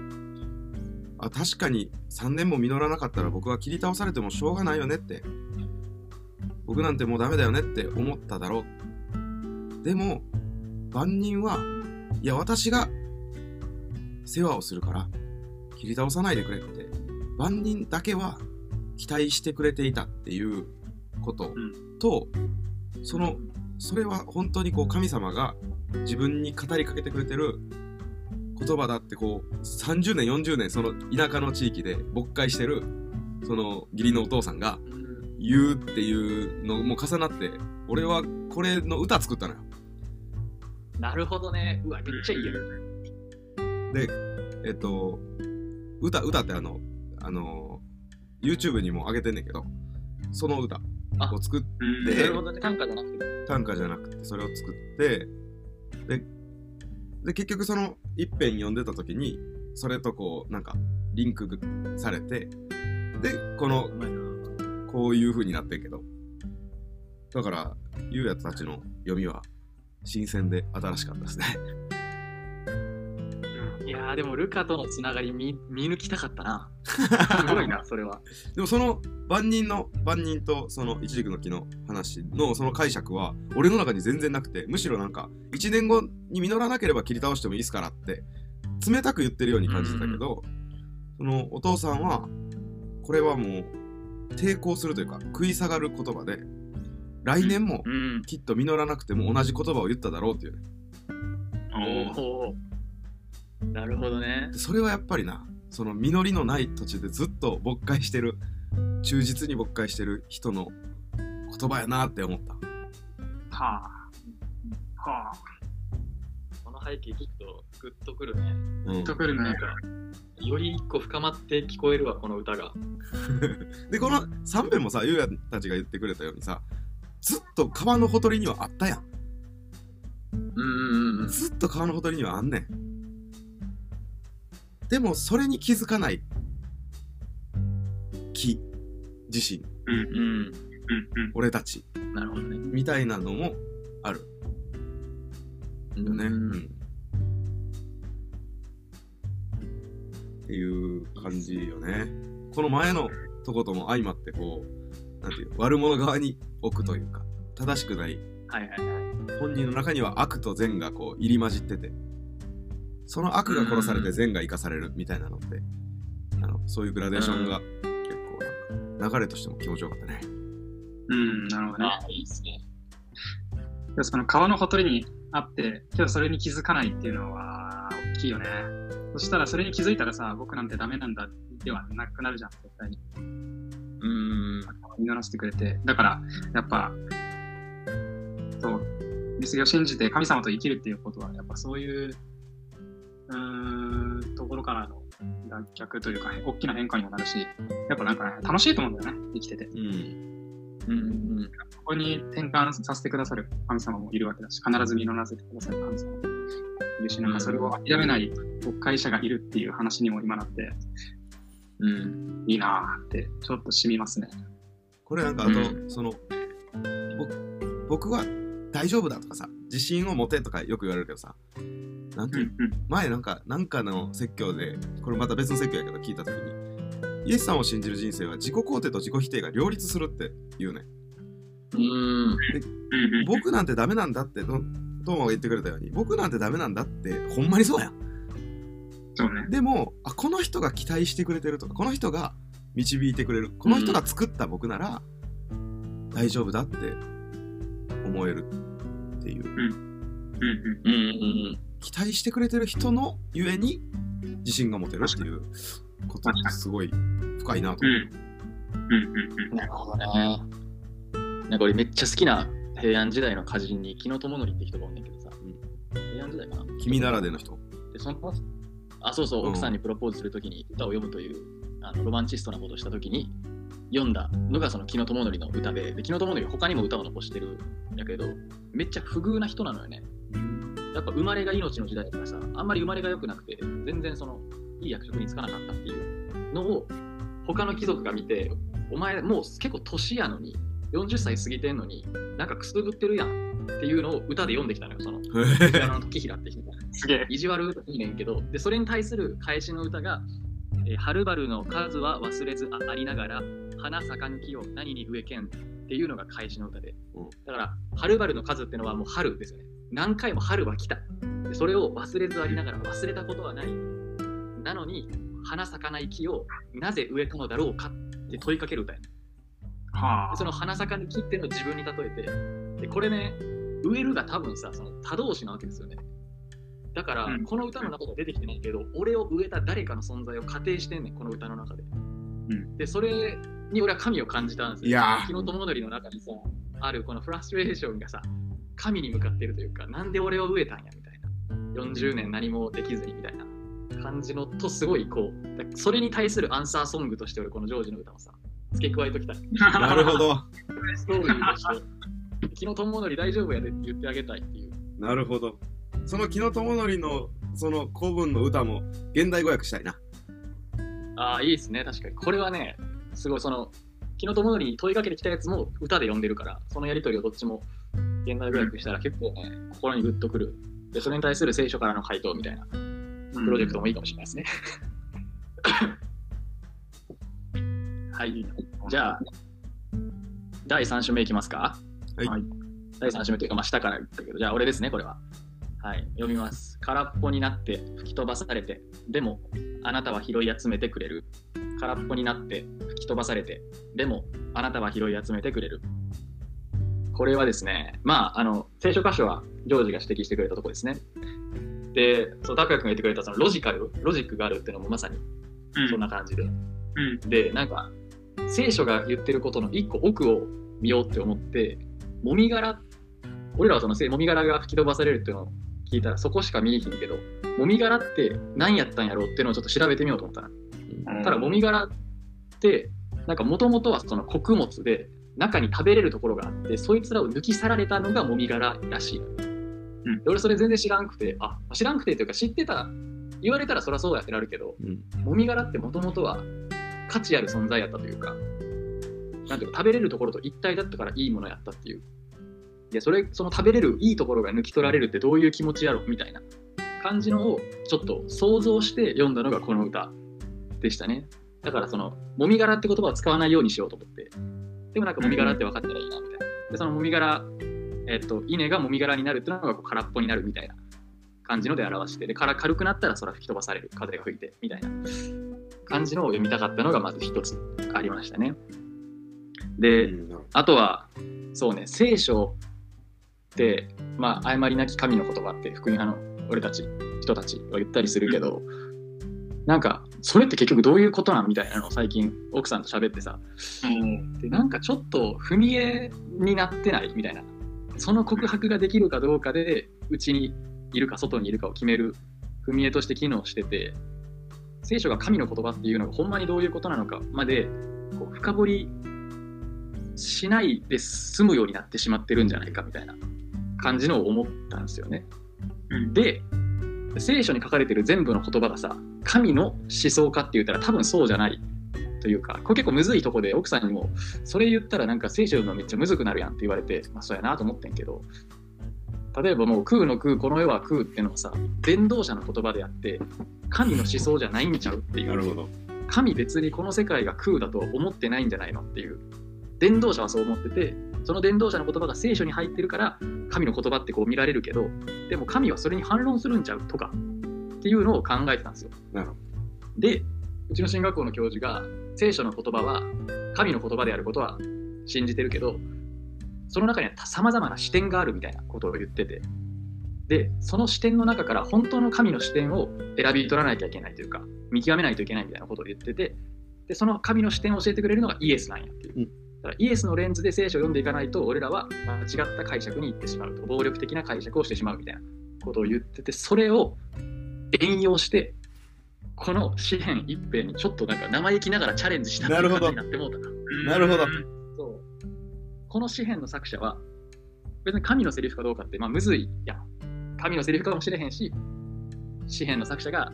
Speaker 2: あ確かに3年も実らなかったら僕は切り倒されてもしょうがないよねって僕なんてもうダメだよねって思っただろう。でも万人はいや私が世話をするから切り倒さないでくれって万人だけは期待してくれていたっていうこと
Speaker 3: うん。
Speaker 2: と、そのそれは本当にこう神様が自分に語りかけてくれてる言葉だってこう30年40年その田舎の地域で牧会してるその義理のお父さんが
Speaker 1: うん
Speaker 2: 言うっていうのも重なって俺はこれの歌作ったのよ。
Speaker 1: なるほどね。うわ、めっちゃいいやん。
Speaker 2: でえっと歌歌ってあのあの YouTube にも上げてんねんけどその歌を作っ
Speaker 3: うん
Speaker 2: で
Speaker 1: なるほどね。短歌じゃなくて。
Speaker 2: 短歌じゃなくてそれを作ってでで結局その一編読んでた時にそれとこうなんかリンクされてでこの。こういう風になってんけどだからゆうやたちの読みは新鮮で新しかったですね
Speaker 1: いやー、でもルカとのつながり見見抜きたかったな。すごいな、それは。
Speaker 2: でもその万人の万人とその一軸の木の話のその解釈は俺の中に全然なくてむしろなんか1年後に実らなければ切り倒してもいいですからって冷たく言ってるように感じてたけど、そのお父さんはこれはもう抵抗するというか食い下がる言葉で来年も
Speaker 1: うん。
Speaker 2: きっと実らなくても同じ言葉を言っただろうっていうね
Speaker 3: おー
Speaker 1: おお。なるほどね
Speaker 2: で。それはやっぱりなその実りのない土地でずっと牧会してる忠実に牧会してる人の言葉やなって思った
Speaker 3: はあ。はあ。
Speaker 1: この背景ちょっとグッとくるね。
Speaker 2: うん
Speaker 3: とくるね
Speaker 1: なん。か、より一個深まって聞こえるわ、この歌が。
Speaker 2: でこの3編もさゆうやたちが言ってくれたようにさずっと川のほとりにはあったやん
Speaker 1: うんうんうん。
Speaker 2: ずっと川のほとりにはあんねんでもそれに気づかない。木自身。
Speaker 3: うんうん。
Speaker 1: うん。
Speaker 3: うん。
Speaker 2: 俺たち。
Speaker 1: なるほどね。
Speaker 2: みたいなのもある。よね、
Speaker 1: うん。
Speaker 2: うん。っていう感じよね。この前のとことも相まってこうなんていう悪者側に置くというか正しくない。
Speaker 1: はいはいはい。
Speaker 2: 本人の中には悪と善がこう入り混じっててその悪が殺されて善が生かされるみたいなのってあのそういうグラデーションが結構なんか流れとしても気持ちよかったね
Speaker 3: うん、なるほどね。
Speaker 1: あ、いいっすね。
Speaker 3: でその川のほとりにあって、けどそれに気づかないっていうのは大きいよね。そしたらそれに気づいたらさ、僕なんてダメなんだではなくなるじゃん、絶対に。
Speaker 1: うん。
Speaker 3: 祈らせてくれて。だから、やっぱ、そう、見過ぎを信じて神様と生きるっていうことは、やっぱそういう、うーん、ところからの脱却というか、大きな変化にもなるし、やっぱなんかね、楽しいと思うんだよね、生きてて。
Speaker 2: うん
Speaker 1: うんうん
Speaker 3: ここに転換させてくださる神様もいるわけだし、必ず実らせてくださる神様もいるし、なんかそれを諦めない牧会者がいるっていう話にも今なって、
Speaker 1: うん。うん。
Speaker 3: いいなーって、ちょっと染みますね。
Speaker 2: これなんかあと、
Speaker 1: う
Speaker 2: そのぼ僕は大丈夫だとかさ自信を持てとかよく言われるけどさなんていう。前なんかなんかの説教でこれまた別の説教やけど聞いた時にイエスさんを信じる人生は自己肯定と自己否定が両立するって言うね
Speaker 1: うん。
Speaker 2: 僕なんてダメなんだってトトーマが言ってくれたように僕なんてダメなんだってほんまにそうやん
Speaker 3: そうね。
Speaker 2: でもあこの人が期待してくれてるとかこの人が導いてくれるこの人が作った僕なら大丈夫だって思えるっていう。期待してくれてる人のゆえに自信が持てるっていうこと
Speaker 3: 確かに
Speaker 2: すごい深いなと思
Speaker 3: う。うん。うん。
Speaker 1: うん。なるほどね。なん。か俺めっちゃ好きな平安時代の歌人に木野智則って人がおん。ねん。けどさ、うん。平安時代かな
Speaker 2: 君ならでの人
Speaker 1: でそのあそうそう、
Speaker 2: うん。
Speaker 1: 奥さん。にプロポーズするときに歌を読むというあのロマンチストなことをしたときに読んだのがその木野智則の歌でで木野智則他にも歌を残してるんやけどめっちゃ不遇な人なのよねやっぱ生まれが命の時代だからさあんまり生まれが良くなくて全然そのいい役職に就かなかったっていうのを他の貴族が見てお前もう結構年やのに40歳過ぎてんのになんかくすぐってるやんっていうのを歌で読んできたのよそのあの時平って人が
Speaker 3: すげえ。
Speaker 1: 意地悪いいねんけどでそれに対する返しの歌が、はるばるの数は忘れずありながら、花咲かぬ木を何に植えけんっていうのが開始の歌で。
Speaker 2: うん
Speaker 1: だから、はるばるの数っていうのはもう春ですよね。何回も春は来た。でそれを忘れずありながら忘れたことはない。なのに、花咲かない木をなぜ植えたのだろうかって問いかける歌やね
Speaker 3: は
Speaker 1: でその花咲かぬ木っていうのを自分に例えて、でこれね、植えるが多分さ、その他動詞なわけですよね。だから、
Speaker 3: うん
Speaker 1: この歌の中では出てきてないけど、俺を植えた誰かの存在を仮定してんねん、この歌の中で。
Speaker 3: ん
Speaker 1: で、それに俺は神を感じたんですよ。
Speaker 2: いやー
Speaker 1: 昨日友則の中にさ、あるこのフラストレーションがさ、神に向かってるというか、なんで俺を植えたんやみたいな。40年何もできずにみたいな感じのとすごいこう、だそれに対するアンサーソングとして俺このジョージの歌をさ、付け加えときたい。
Speaker 2: なるほど。
Speaker 1: ストーリーとして、昨日友則大丈夫やでって言ってあげたいっていう。
Speaker 2: なるほど。その木野智則のその古文の歌も現代語訳したいな。
Speaker 1: ああ、いいですね、確かに。これはね、すごいその、昨日友則に問いかけてきたやつも歌で読んでるから、そのやりとりをどっちも現代語訳したら結構ね、心にグッとくる。で、それに対する聖書からの回答みたいなプロジェクトもいいかもしれないですね。はい。じゃあ、第3週目いきますか？
Speaker 2: はい
Speaker 3: はい
Speaker 1: 第3週目というか、まあ、下から言ったけど、じゃあ俺ですね、これは。はい、読みます。空っぽになって吹き飛ばされて、でもあなたは拾い集めてくれる。空っぽになって吹き飛ばされて、でもあなたは拾い集めてくれる。これはですね、まあ、あの聖書箇所はジョージが指摘してくれたところですね。で、そう、拓也君が言ってくれたそのロジカル、ロジックがあるっていうのもまさに
Speaker 3: うん
Speaker 1: そんな感じで。
Speaker 3: うん
Speaker 1: で、なんか、聖書が言ってることの一個奥を見ようって思って、もみ殻、俺らはそのせもみ殻が吹き飛ばされるっていうのを聞いたらそこしか見えひんけど、もみ殻って何やったんやろうっていうのをちょっと調べてみようと思ったな。ただ、もみ殻って、なんかもともとはその穀物で、中に食べれるところがあって、そいつらを抜き去られたのがもみ殻らしいの。
Speaker 3: ん
Speaker 1: で俺それ全然知らんくて、あ、知らんくてというか知ってた、言われたらそりゃそうやってなるけど、
Speaker 2: うん。
Speaker 1: もみ殻ってもともとは価値ある存在やったというか、なんていうか食べれるところと一体だったからいいものやったっていう。で、それ、その食べれるいいところが抜き取られるってどういう気持ちやろみたいな感じのをちょっと想像して読んだのがこの歌でしたね。だからその、もみ殻って言葉を使わないようにしようと思って。でもなんかもみ殻って分かったらいいなみたいな。で、そのもみ殻、えっと、稲がもみ殻になるっていうのがこう空っぽになるみたいな感じので表して、で、から軽くなったら空吹き飛ばされる、風が吹いてみたいな感じのを読みたかったのがまず一つありましたね。で、
Speaker 2: うん
Speaker 1: あとは、そうね、聖書って、まあ、誤りなき神の言葉って福音派の俺たち、人たちは言ったりするけど、なんか、それって結局どういうことなんみたいなのを最近奥さんと喋ってさ、
Speaker 3: うん。
Speaker 1: でなんかちょっと踏み絵になってないみたいな。その告白ができるかどうかでうちにいるか外にいるかを決める踏み絵として機能してて聖書が神の言葉っていうのがほんまにどういうことなのかまでこう深掘りしないで済むようになってしまってるんじゃないかみたいな感じのを思ったんですよね。
Speaker 3: うん
Speaker 1: で聖書に書かれてる全部の言葉がさ神の思想かって言ったら多分そうじゃないというかこれ結構むずいとこで奥さんにもそれ言ったらなんか聖書読むのめっちゃむずくなるやんって言われてまあそうやなと思ってんけど例えばもう空の空この世は空ってのはさ伝道者の言葉であって神の思想じゃないんちゃうっていう
Speaker 2: なるほど。
Speaker 1: 神別にこの世界が空だと思ってないんじゃないのっていう伝道者はそう思っててその伝道者の言葉が聖書に入ってるから神の言葉ってこう見られるけどでも神はそれに反論するんちゃうとかっていうのを考えてたんですよ。でうちの進学校の教授が聖書の言葉は神の言葉であることは信じてるけどその中にはさまざまな視点があるみたいなことを言っててでその視点の中から本当の神の視点を選び取らなきゃいけないというか見極めないといけないみたいなことを言っててでその神の視点を教えてくれるのがイエスなんやっていう、
Speaker 2: うん
Speaker 1: だからイエスのレンズで聖書を読んでいかないと俺らは間違った解釈に行ってしまうと。暴力的な解釈をしてしまうみたいなことを言っててそれを援用してこの詩篇一辺にちょっとなんか生意気ながらチャレンジしたっていう
Speaker 2: なるほど
Speaker 1: 感じになってもうた。な
Speaker 2: なるほど。
Speaker 1: そう。この詩篇の作者は別に神のセリフかどうかってまあむずいやん。神のセリフかもしれへんし詩篇の作者が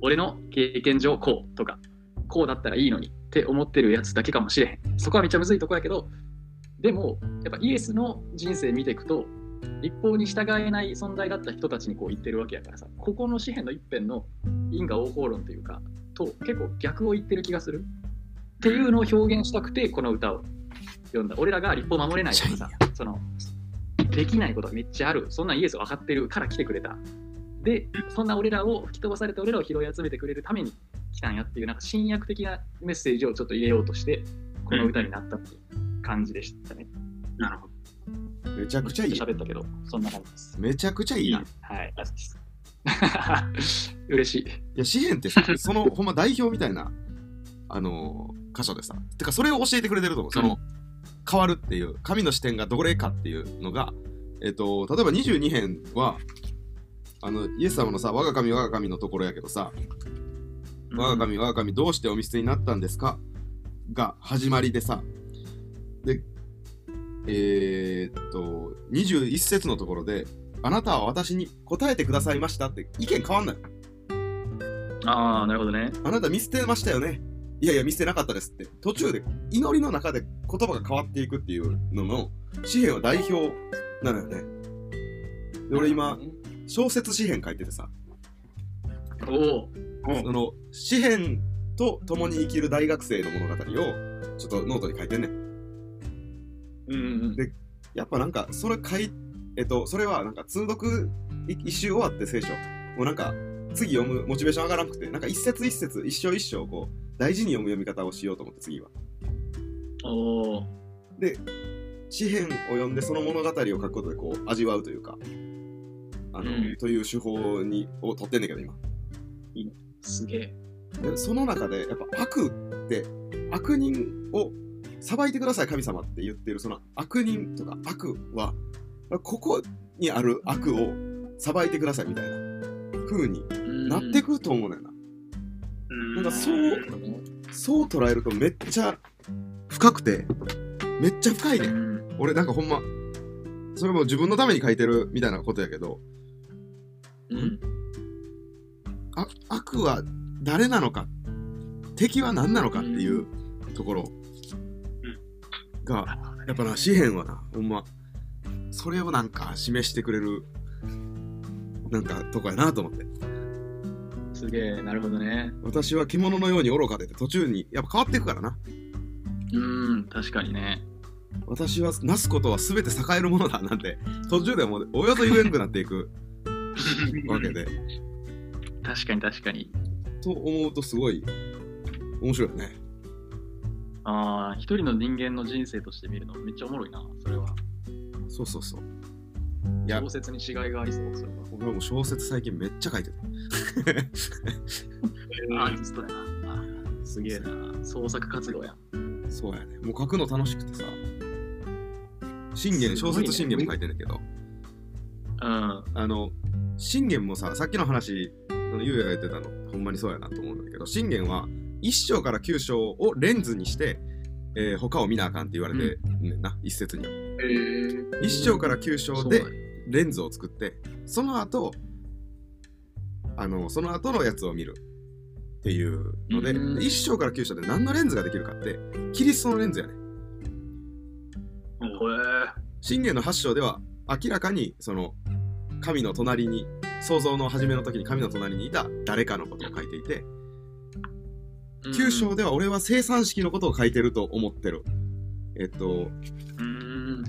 Speaker 1: 俺の経験上こうとかこうだったらいいのにって思ってるやつだけかもしれへん。そこはめっちゃむずいとこやけどでもやっぱイエスの人生見ていくと立法に従えない存在だった人たちにこう言ってるわけやからさここの詩篇の一辺の因果応報論というかと結構逆を言ってる気がする。っていうのを表現したくてこの歌を読んだ。俺らが立法守れないとかさそのできないことがめっちゃある。そんなんイエス分かってるから来てくれたでそんな俺らを吹き飛ばされた俺らを拾い集めてくれるために来たんやっていうなんか新約的なメッセージをちょっと入れようとしてこの歌になったっていう感じでしたね、
Speaker 3: なるほど。
Speaker 2: めちゃくちゃいい。
Speaker 1: 喋ったけどそんな感じです
Speaker 2: めちゃくちゃいい
Speaker 1: はい 嬉しい
Speaker 2: や、詩篇ってさ、そのほんま代表みたいな、あのー箇所でさ。てか、それを教えてくれてると思う。その、変わるっていう、神の視点がどれかっていうのが、えっ、と、例えば22編は、あの、イエス様のさ、我が神、我が神のところやけどさ、我が神、我が神、どうしてお見捨てになったんですか？が始まりでさ、で、えーっと、21節のところで、あなたは私に答えてくださいましたって意見変わんない。
Speaker 1: ああなるほどね
Speaker 2: あなた見捨てましたよね。いやいや、見捨てなかったですって。途中で祈りの中で言葉が変わっていくっていうのの、詩篇は代表なのよね。で、俺今、小説詩篇書いててさ、
Speaker 1: おお
Speaker 2: その詩篇と共に生きる大学生の物語をちょっとノートに書いてんねん。
Speaker 1: うんうん
Speaker 2: でやっぱなんかそれ書いえっとそれはなんか通読い一周終わって聖書。もうなんか次読むモチベーション上がらなくてなんか一節一節一章一章こう大事に読む読み方をしようと思って次は。
Speaker 1: おお
Speaker 2: で詩篇を読んでその物語を書くことでこう味わうというかあの、
Speaker 1: うん
Speaker 2: という手法にを取ってんねんけど今。
Speaker 1: すげえ
Speaker 2: でその中でやっぱ悪って悪人を裁いてください神様って言ってるその悪人とか悪はここにある悪を裁いてくださいみたいな風になってくると思うねんな。
Speaker 3: うん
Speaker 2: なんかそうそう捉えるとめっちゃ深くてめっちゃ深いね。
Speaker 1: うん
Speaker 2: 俺なんかほんまそれも自分のために書いてるみたいなことやけど
Speaker 1: うん。
Speaker 2: あ悪は誰なのか？敵は何なのかっていうところがやっぱな詩篇はなほんま。それをなんか示してくれるなんかとこやなと思って。
Speaker 1: すげえなるほどね。
Speaker 2: 私は獣のように愚かで途中にやっぱ変わっていくからな。
Speaker 1: うん確かにね。
Speaker 2: 私はなすことは全て栄えるものだなんて途中でもうおよそ言えんくなっていく わけで。
Speaker 1: 確かに確かに。
Speaker 2: と思うとすごい面白いよね。
Speaker 1: ああ一人の人間の人生として見るのめっちゃおもろいなそれは。
Speaker 2: そうそうそう。いや。
Speaker 1: 小説に違いがありそうそれは。
Speaker 2: 俺はもう小説最近めっちゃ書いてる。
Speaker 1: アーティストやな。すげえな。創作活動や。
Speaker 2: そうやね。もう書くの楽しくてさ。信玄、小説信玄も書いてんだけど、
Speaker 1: うん。
Speaker 2: あの、信玄もさ、さっきの話、そのゆうやが言ってたの、ほんまにそうやなと思うんだけど、信玄は1章から9章をレンズにして、えー他を見なあかんって言われてんねんな、一説には。
Speaker 1: へえ
Speaker 2: 1章から9章でレンズを作って、その後、あの、その後のやつを見るっていうので、
Speaker 1: うん。
Speaker 2: 1章から9章で何のレンズができるかって、キリストのレンズやね信玄の8章では明らかにその神の隣に創造の初めの時に神の隣にいた誰かのことを書いていて、
Speaker 1: え
Speaker 2: 9章では俺は生産式のことを書いてると思ってる。えっと、
Speaker 1: うん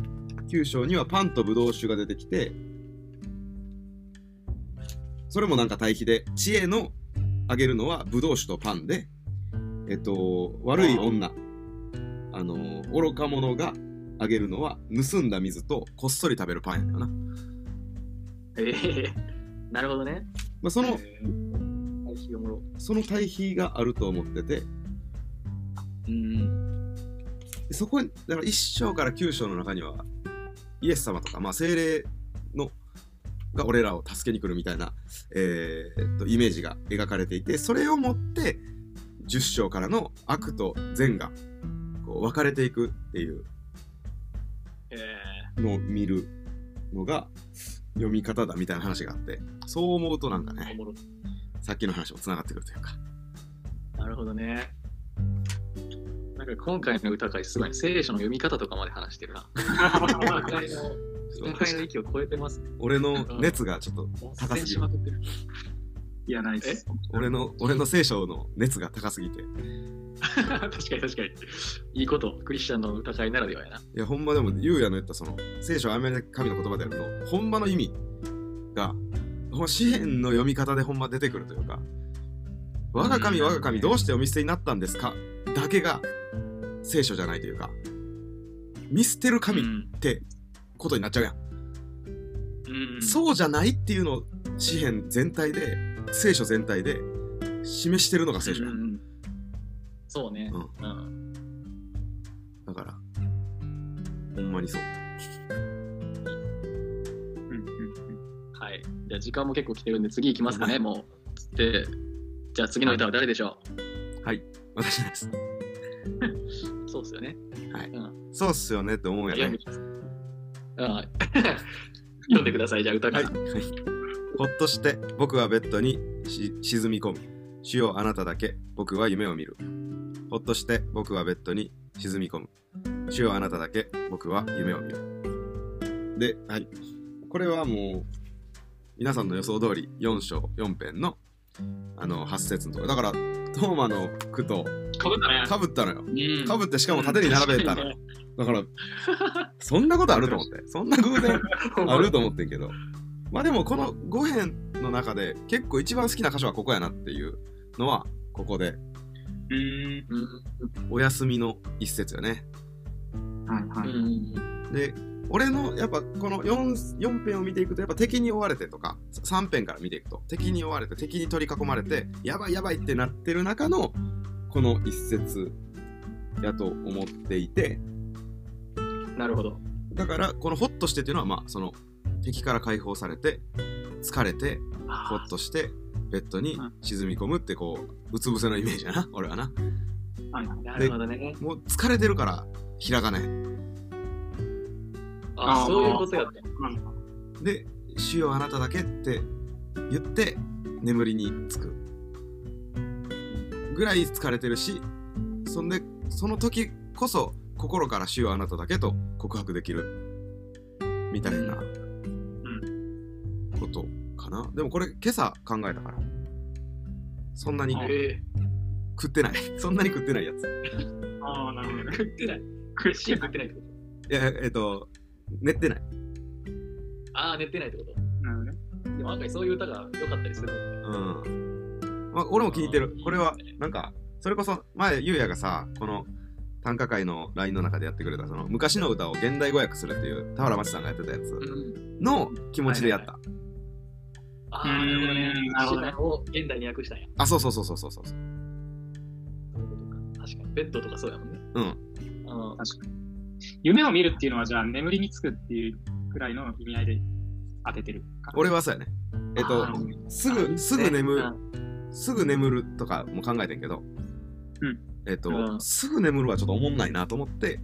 Speaker 2: 9章にはパンとブドウ酒が出てきて、それもなんか対比で、知恵のあげるのはブドウ酒とパンで、えっと、悪い女、あの、愚か者があげるのは盗んだ水とこっそり食べるパンやな。
Speaker 1: ええ なるほどね。
Speaker 2: まあ、その、
Speaker 1: 対比おもろ
Speaker 2: その対比があると思ってて、
Speaker 1: うん
Speaker 2: でそこに、だから1章から9章の中には、イエス様とか、まあ、精霊のが俺らを助けに来るみたいな、えーっとイメージが描かれていて、それをもって、10章からの悪と善がこう分かれていくっていう
Speaker 1: え
Speaker 2: のを見るのが読み方だみたいな話があって、そう思うとなんかね、さっきの話もつながってくるというか。
Speaker 1: なるほどね。なんか今回の歌会すごいね聖書の読み方とかまで話してるな。歌会の
Speaker 2: そう
Speaker 1: 歌会の域を超えてますね。
Speaker 2: 俺の熱がちょっと高すぎる。
Speaker 3: いや、ないです。
Speaker 2: 俺の、俺の聖書の熱が高すぎて。い
Speaker 1: 確かに確かに。いいこと、クリスチャンの歌いならではやな。
Speaker 2: や、ほんまでも、ゆうやの言ったその、聖書はあめ神の言葉であるの、ほんまの意味が、ほんま詩篇の読み方でほんま出てくるというか、我が神、我が神、どうしてお見捨てになったんですか？だけが聖書じゃないというか、見捨てる神っ
Speaker 1: うん
Speaker 2: てことになっちゃうやん。
Speaker 1: うん
Speaker 2: そうじゃないっていうのを詩篇全体で、聖書全体で示してるのが聖書や。
Speaker 1: うんんそうね。
Speaker 2: う
Speaker 1: うん
Speaker 2: だから、ほんまにそう。
Speaker 3: うんうんうん
Speaker 1: はい。じゃあ時間も結構来てるんで次行きますかね、もう。で、じゃあ次の歌は誰でしょ
Speaker 2: 私です。
Speaker 1: う そうっすよね。
Speaker 2: はい
Speaker 1: うん
Speaker 2: そうっすよねって思うやね
Speaker 1: 読んで。あ 読んでください、じゃあ歌か
Speaker 2: はい。
Speaker 1: ら。
Speaker 2: はいほっとして僕はベッドにし沈み込む。主よあなただけ僕は夢を見る。ほっとして僕はベッドに沈み込む。主よあなただけ僕は夢を見る。で、はい。これはもう皆さんの予想通り4章4編のあの8節のところ。だからトーマの句と
Speaker 3: かぶったね。
Speaker 2: かぶったのよ。
Speaker 1: うん
Speaker 2: かぶってしかも縦に並べたの。だから、そんなことあると思って。そんな偶然あると思ってんけど。まあでもこの5編の中で結構一番好きな箇所はここやなっていうのはここでお休みの一節よね。
Speaker 3: はいはい。
Speaker 1: うん
Speaker 2: で、俺のやっぱこの 4, 4編を見ていくとやっぱ敵に追われてとか3編から見ていくと敵に追われて敵に取り囲まれてやばいやばいってなってる中のこの一節やと思っていて
Speaker 1: なるほど。
Speaker 2: だからこのホッとしてっていうのはまあその敵から解放されて疲れてほっとしてベッドに沈み込むってこううつ伏せのイメージやな 俺はな。
Speaker 1: なるほどね。
Speaker 2: もう疲れてるから開かない
Speaker 1: あ、
Speaker 3: あー
Speaker 1: そういうことやった。
Speaker 2: で「主よあなただけ」って言って眠りにつくぐらい疲れてるしそんでその時こそ心から「主よあなただけ」と告白できるみたいなことかなでもこれ今朝考えたからそんなに
Speaker 1: え
Speaker 2: 食ってない そんなに食ってないやつ
Speaker 3: ああ、なるほど。
Speaker 1: 食ってない。食ってないってこと
Speaker 2: いやえっと寝ってない
Speaker 1: ああ、寝てないってこと？
Speaker 3: なるほどね。
Speaker 1: でも案外そういう歌が良かったりする
Speaker 2: うん。まあ、俺も気に入ってる。これはなんか、それこそ前、ゆうやがさ、この短歌会の LINE の中でやってくれた、その昔の歌を現代語訳するっていう、田原町さんがやってたやつ
Speaker 1: うん。
Speaker 2: の気持ちでやった。
Speaker 1: ああ、なるほどね
Speaker 3: うん。なるほどね
Speaker 1: シナを現代に訳したんや。
Speaker 2: あ、そうそうそうそうそうそう。
Speaker 1: そういうことか確かに。ベッドとかそうやもんね。
Speaker 2: うん。
Speaker 1: うん。
Speaker 3: 確かに。夢を見るっていうのは、じゃあ眠りにつくっていうくらいの意味合いで当ててるか。
Speaker 2: 俺はそうやね。えっとすぐ、すぐ眠
Speaker 1: う
Speaker 2: る、
Speaker 1: ん
Speaker 2: すぐ眠るとかも考えてんけど、
Speaker 3: うん
Speaker 2: えっと、
Speaker 1: うん
Speaker 2: すぐ眠るはちょっと思んないなと思って、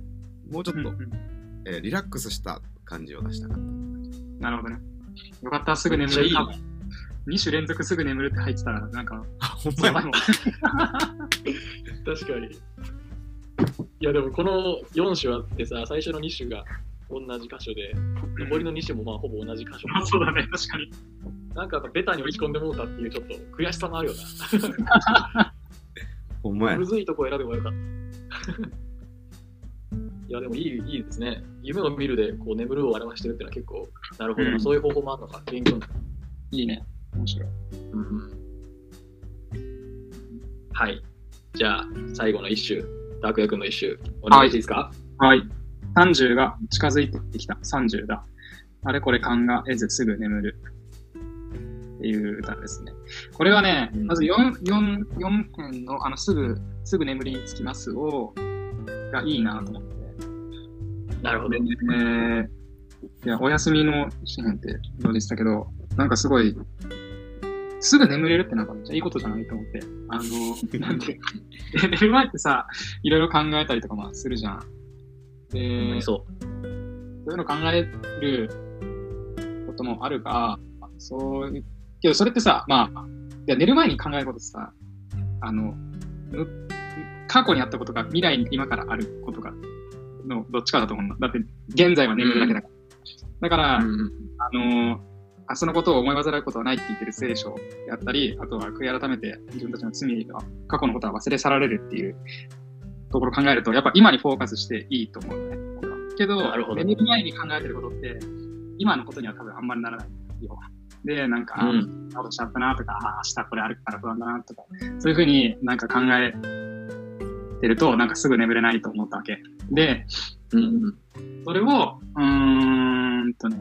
Speaker 2: もうちょっと、
Speaker 3: う
Speaker 2: えーリラックスした感じを出したかった。
Speaker 3: なるほどね。よかった、すぐ眠る。
Speaker 1: めっちゃいい
Speaker 3: 多分2種連続すぐ眠るって入ってたら、なんか、
Speaker 2: あ、ほんまや
Speaker 3: ばいもん。
Speaker 1: 確かに。いやでもこの4種あってさ、最初の2種が同じ箇所で、残りの2種もまあほぼ同じ箇所。
Speaker 3: まあそうだね、確かに。
Speaker 1: なんかベタに打ち込んでもうたっていうちょっと悔しさもあるよな。
Speaker 2: ほんまや
Speaker 1: むずいとこ選べばよかった。いやでもいいいいですね。夢を見るでこう眠るを表してるってのは結構、なるほどな、
Speaker 3: うん
Speaker 1: そういう方法もあるのか。勉強。
Speaker 3: いいね。面白い。
Speaker 1: うんはい。じゃあ、最後の一首、ダークヤ君の一首、お願いしていいですか、
Speaker 3: はい。30が近づいてきた。30だ。あれこれ考えずすぐ眠る。っていう歌ですね。これはね、
Speaker 1: うん
Speaker 3: まず 4, 4, 4編の、あの、すぐ、すぐ眠りにつきますを、がいいなと思って。
Speaker 1: なるほど。
Speaker 3: で、ね、いや、お休みの詩編ってどうでしたけど、なんかすごい、すぐ眠れるってなんかめっちゃいいことじゃないと思って。あの、なんで、で寝る前ってさ、いろいろ考えたりとかまあするじゃん。で、
Speaker 1: そう。
Speaker 3: そういうの考えることもあるが、そういう、けどそれってさ、まあ、いや寝る前に考えることってさ、あの、む過去にあったことが未来に今からあることが、のどっちかだと思うんだ。だって、現在は眠るだけだから。だから、
Speaker 1: うん
Speaker 3: あの、あそのことを思い煩うことはないって言ってる聖書であったり、あとは悔い改めて自分たちの罪が、過去のことは忘れ去られるっていうところを考えると、やっぱ今にフォーカスしていいと思うね。けど、
Speaker 1: なるほど
Speaker 3: 寝る前に考えてることって、今のことには多分あんまりならないよ。で、なんか、
Speaker 1: うん
Speaker 3: あしちゃったなとか、あ明日これあるから不安だなとか、そういうふうになんか考えてると、なんかすぐ眠れないと思ったわけ。で、
Speaker 1: うん。
Speaker 3: それを、うーんとね、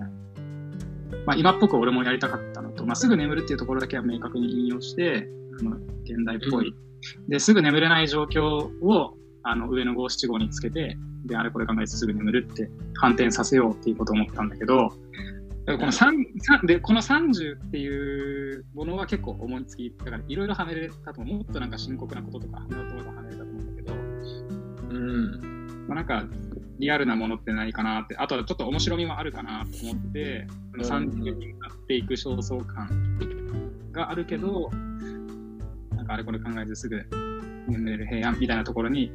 Speaker 3: まあ、今っぽく俺もやりたかったのと、まあ、すぐ眠るっていうところだけは明確に引用して、あの現代っぽい、で、すぐ眠れない状況をあの上の五七五につけて、で、あれこれ考えてすぐ眠るって反転させようっていうことを思ったんだけど、この三三でこの30っていうものは結構思いつき、だからいろいろはめれたと思う。もっとなんか深刻なこととかはめようと思えばはめれたと思うんだけど、
Speaker 1: うん。
Speaker 3: まあ、なんかリアルなものって何かなって、あとはちょっと面白みもあるかなと思って、この30になっていく焦燥感があるけど、なんかあれこれ考えずすぐ眠れる平安みたいなところに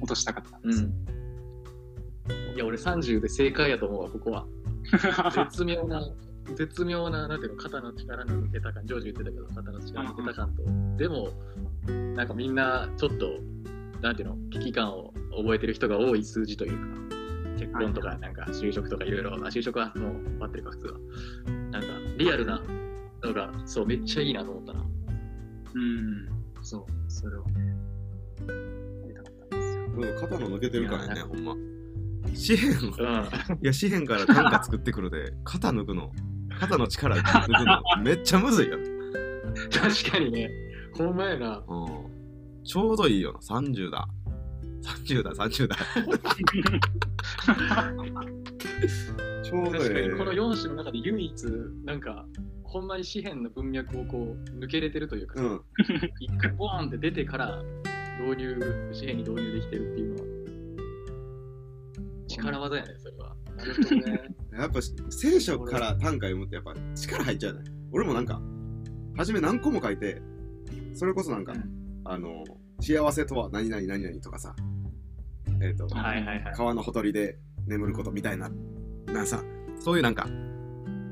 Speaker 3: 落としたかったんです。
Speaker 1: うん。いや、俺30で正解やと思うわ、ここは。絶妙な、絶妙な、なんていうの、肩の力の抜けた感、ジョージ言ってたけど、肩の力の抜けた感と、でも、なんかみんな、ちょっと、なんていうの、危機感を覚えてる人が多い数字というか、結婚とか、なんか就職とかいろいろ、あ就職はもう終わってるか、普通は。なんか、リアルなのが、そう、めっちゃいいなと思ったな。
Speaker 3: うん、そう、それをね、やりたかったんですよ。
Speaker 2: うん肩の抜けてるからね、ほんま。紙幣を、
Speaker 1: うん。
Speaker 2: いや、紙幣から短歌作ってくるで、肩抜くの、肩の力抜くの、めっちゃむずいよ。
Speaker 1: 確かにね、ほんまやな。
Speaker 2: うん。ちょうどいいよな、30だ。30だ、30だ。ちょうど
Speaker 1: 確か
Speaker 2: ええ
Speaker 1: にこの4種の中で唯一なんかほんまに紙幣の文脈をこう抜けれてるというか、
Speaker 2: うん。
Speaker 1: 一回ボーンって出てから導入紙幣に導入できてるっていうのは力技やねそれはなるほどね
Speaker 2: やっぱ聖書から短歌読むってやっぱ力入っちゃうね。俺もなんか、初め何個も書いて、それこそなんか、
Speaker 3: うん
Speaker 2: あの、幸せとは何々何々とかさ、えっ、と、
Speaker 1: はいはいはい。
Speaker 2: 川のほとりで眠ることみたいな、なさ、そういうなんか、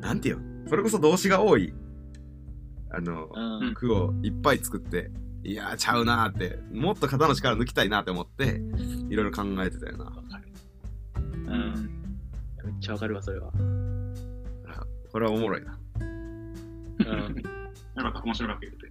Speaker 2: なんていうの？それこそ動詞が多い、あの、
Speaker 1: うん。
Speaker 2: 句をいっぱい作って、いやーちゃうなーって、もっと肩の力抜きたいなって思って、いろいろ考えてたよな。
Speaker 1: うん。めっちゃわかるわそれは、
Speaker 2: あこれはおもろいな。
Speaker 1: うん、
Speaker 3: よかった、面白かった言って。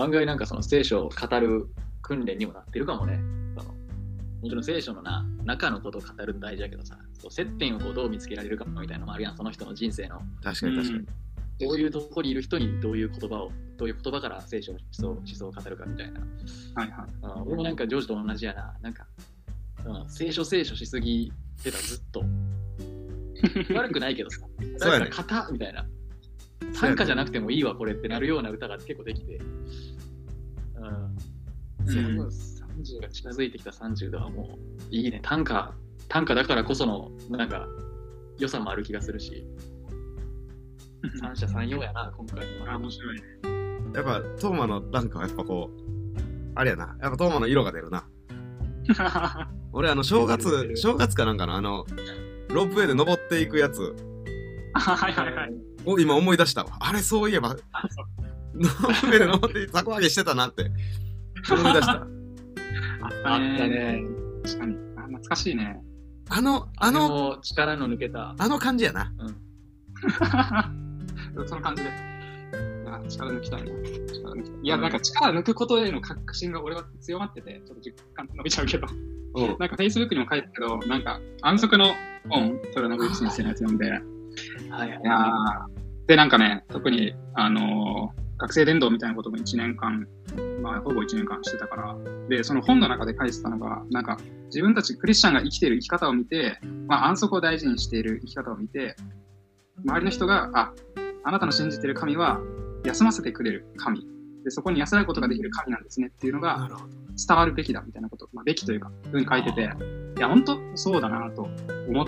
Speaker 1: 案外なんかその聖書を語る訓練にもなってるかもねそのもちろん聖書のな中のことを語るの大事だけどさそう接点をこうどう見つけられるかみたいなのもあるやんその人の人生の
Speaker 2: 確かに確かに。
Speaker 1: どういうとこにいる人にどういう言葉を、どういう言葉から聖書の思想思想を語るかみたいな。
Speaker 3: はいはい。
Speaker 1: うん、俺もなんかジョージと同じやな。なんか、うん、聖書聖書しすぎてた、ずっと。悪くないけどさ。
Speaker 2: そうやね
Speaker 1: なんか型みたいな。短歌じゃなくてもいいわ、これってなるような歌が結構できて。うん。
Speaker 3: うん
Speaker 1: 多分30が近づいてきた30ではもういいね。短歌、短歌だからこその、なんか、良さもある気がするし、三者三様やな、今回のは。
Speaker 3: あ、面白いね。
Speaker 2: やっぱ、トーマのなんかはやっぱこう、あれやな。やっぱトーマの色が出るな。俺あの、正月、正月かなんかのあの、ロープウェイで登っていくやつ
Speaker 3: はいはいはい。
Speaker 2: を今思い出したわ。あれ、そういえば、
Speaker 3: あ、そう。
Speaker 2: ロープウェイで登って、たこ揚げしてたなって思い出した。
Speaker 3: あっ
Speaker 1: たね。
Speaker 3: 確かに。あ懐かしいね。
Speaker 2: あの、あ
Speaker 1: あ
Speaker 2: の、
Speaker 1: の力の抜けた。
Speaker 2: あの感じやな。
Speaker 3: その感じで。いや力抜きたいな。力抜きたい。いや、なんか力抜くことへの確信が俺は強まってて、ちょっと実感伸びちゃうけど。
Speaker 2: うん。
Speaker 3: なんか Facebook にも書いたけど、なんか安息の本、虎信之先生のやつ読んで、い
Speaker 1: はいはい
Speaker 3: やーで、なんかね、特に、あのー学生伝道みたいなことも1年間、まあ、ほぼ1年間してたから、で、その本の中で書いてたのが、なんか、自分たちクリスチャンが生きている生き方を見て、まあ、安息を大事にしている生き方を見て、周りの人が、あ、あなたの信じている神は、休ませてくれる神。で、そこに安らぐことができる神なんですねっていうのが。伝わるべきだみたいなこと、まあ、べきというか、ふうに書いてて、いや、本当そうだなと思っ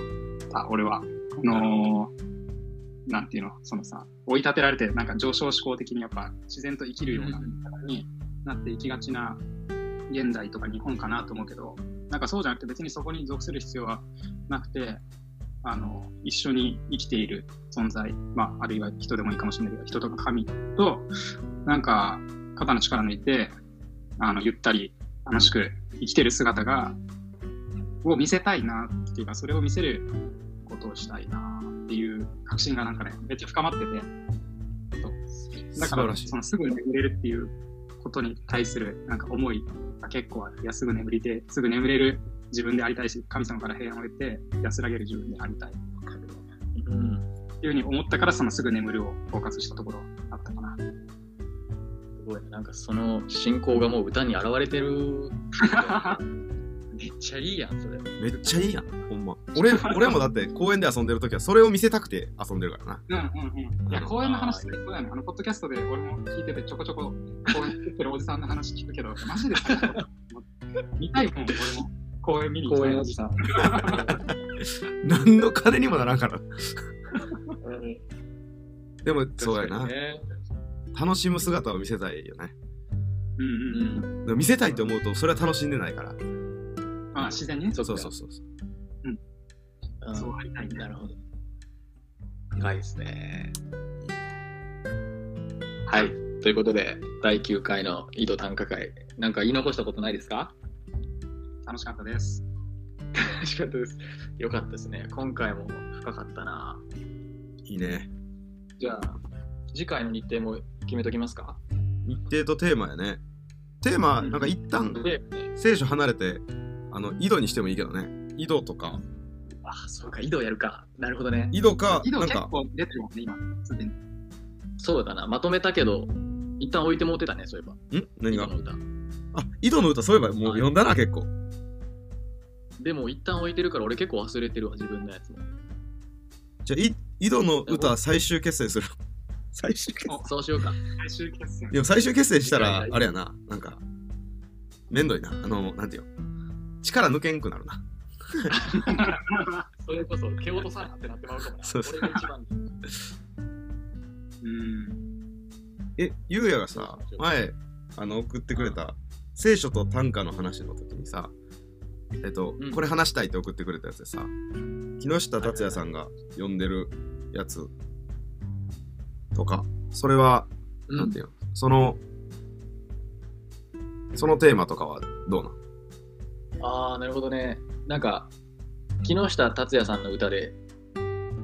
Speaker 3: た、俺は。あのーなんていうの、そのさ、追い立てられて、なんか上昇志向的にやっぱ自然と生きるような方になっていきがちな現代とか日本かなと思うけど、なんかそうじゃなくて別にそこに属する必要はなくて、あの一緒に生きている存在、まあ、あるいは人でもいいかもしれないけど、人とか神と、なんか、肩の力抜いて、あの、ゆったり楽しく生きてる姿が、を見せたいなっていうか、それを見せることをしたいなっていう確信がなんかね、めっちゃ深まってて、だから、そのすぐ眠れるっていうことに対するなんか思いが結構ある。いや、すぐ眠りて、すぐ眠れる自分でありたいし、神様から平安を得て、安らげる自分でありたい。
Speaker 1: うん。
Speaker 3: っていうふうに思ったから、そのすぐ眠るをフォーカスしたところあったかな。
Speaker 1: すごいね。なんかその信仰がもう歌に現れてる。めっちゃいいやん、それ。
Speaker 2: めっちゃいいやん、ほんま。俺俺もだって公園で遊んでるときはそれを見せたくて遊んでるからな。
Speaker 3: うんうんうん。いや、公園の話ってそうやね。あの、ポッドキャストで俺も聞いてて、ちょこちょこ公園作ってるおじさんの話聞くけど、マジで最高見たいもん、俺も。公園見に行きたい
Speaker 1: 公園おじさん。
Speaker 2: 何の金にもならんから。でも、そうやな。
Speaker 1: ね。
Speaker 2: 楽しむ姿を見せたいよね。
Speaker 3: うん
Speaker 1: う
Speaker 3: うんうん。
Speaker 1: ん。
Speaker 2: でも見せたいと思うと、それは楽しんでないから。
Speaker 3: まあ、自然にね。
Speaker 2: そうそうそうそう。
Speaker 1: うん
Speaker 3: そうありたいね
Speaker 1: なるほど。深いですね。はい。ということで、第9回の井戸短歌会、なんか言い残したことないですか？
Speaker 3: 楽しかったです。
Speaker 1: 楽しかったです。よかったですね。今回も深かったな。
Speaker 2: いいね。
Speaker 1: じゃあ、次回の日程も決めときますか？
Speaker 2: 日程とテーマやね。テーマ、なんか一旦
Speaker 1: で、
Speaker 2: 聖書離れて、あの、井戸にしてもいいけどね。井戸とか、
Speaker 1: あ、そうか、井戸やるか。なるほどね。
Speaker 2: 井戸か、
Speaker 3: 井戸
Speaker 2: なんか、
Speaker 3: 結構出てるもんね、今。すでに。
Speaker 1: そうだな。まとめたけど、一旦置いてもうてたね、そういえば。
Speaker 2: ん？何が？あ、井戸の歌、そういえばもう読んだな、結構。
Speaker 1: でも、一旦置いてるから、俺結構忘れてるわ、自分のやつも。
Speaker 2: じゃあ、い井戸の歌最終決戦する？最終決戦
Speaker 3: お
Speaker 1: そうしようか。
Speaker 3: 最終決戦。
Speaker 2: でも最終決戦したらあれやな、なんか、めんどいな。あの、なんていうの？力抜けんくなるな。
Speaker 1: それこそ、蹴落とさなってなってまうかもな。
Speaker 2: そうそう
Speaker 1: 俺が一番。
Speaker 3: うん。
Speaker 2: え、ゆうやがさ、前、あの、送ってくれた、聖書と短歌の話の時にさ、えっと、
Speaker 1: うん
Speaker 2: これ話したいって送ってくれたやつでさ、木下達也さんが読んでるやつとか、それは、
Speaker 1: う
Speaker 2: なんていうの、その、そのテーマとかはどうなん
Speaker 1: ああ、なるほどね。なんか、木下達也さんの歌で、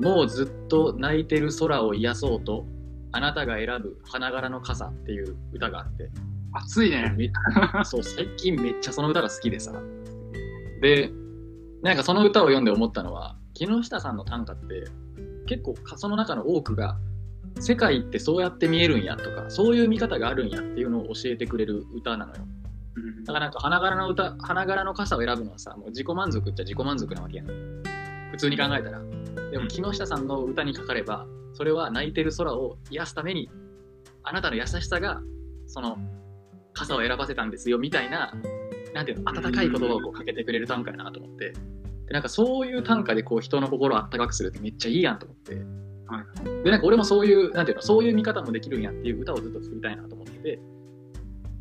Speaker 1: もうずっと泣いてる空を癒そうと、あなたが選ぶ花柄の傘っていう歌があって、
Speaker 3: 熱いね。
Speaker 1: め そう、最近めっちゃその歌が好きでさ。で、なんかその歌を読んで思ったのは、木下さんの短歌って、結構かその中の多くが、世界ってそうやって見えるんやとか、そういう見方があるんやっていうのを教えてくれる歌なのよ。
Speaker 3: うん
Speaker 1: だからなんか花柄の歌、花柄の傘を選ぶのはさ、もう自己満足っちゃ自己満足なわけやん。普通に考えたら。でも木下さんの歌にかかれば、それは泣いてる空を癒すために、あなたの優しさが、その、傘を選ばせたんですよ、みたいな、なんていうの、温かい言葉をこうかけてくれる短歌やなと思って。で、なんかそういう短歌でこう人の心を温かくするってめっちゃいいやんと思って。
Speaker 3: は
Speaker 1: で、なんか俺もそういう、なんていうの、そういう見方もできるんやっていう歌をずっと作りたいなと思ってて、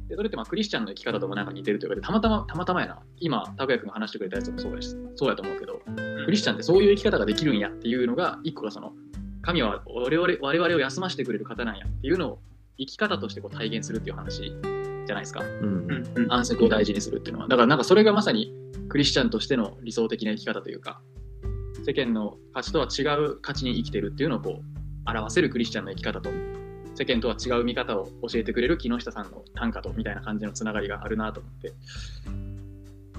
Speaker 1: で、それってまあクリスチャンの生き方ともなんか似てるというか、たまたま、たまたまやな、今、拓也君が話してくれたやつもそうやし、そうやと思うけど、クリスチャンってそういう生き方ができるんやっていうのが、一個がその、神は我々我々を休ませてくれる方なんやっていうのを生き方としてこう体現するっていう話じゃないですか。
Speaker 2: うん
Speaker 3: うんうん
Speaker 1: 安息を大事にするっていうのは。だからなんかそれがまさにクリスチャンとしての理想的な生き方というか、世間の価値とは違う価値に生きてるっていうのをこう表せるクリスチャンの生き方と、世間とは違う見方を教えてくれる木下さんの短歌とみたいな感じのつながりがあるなと思って。っ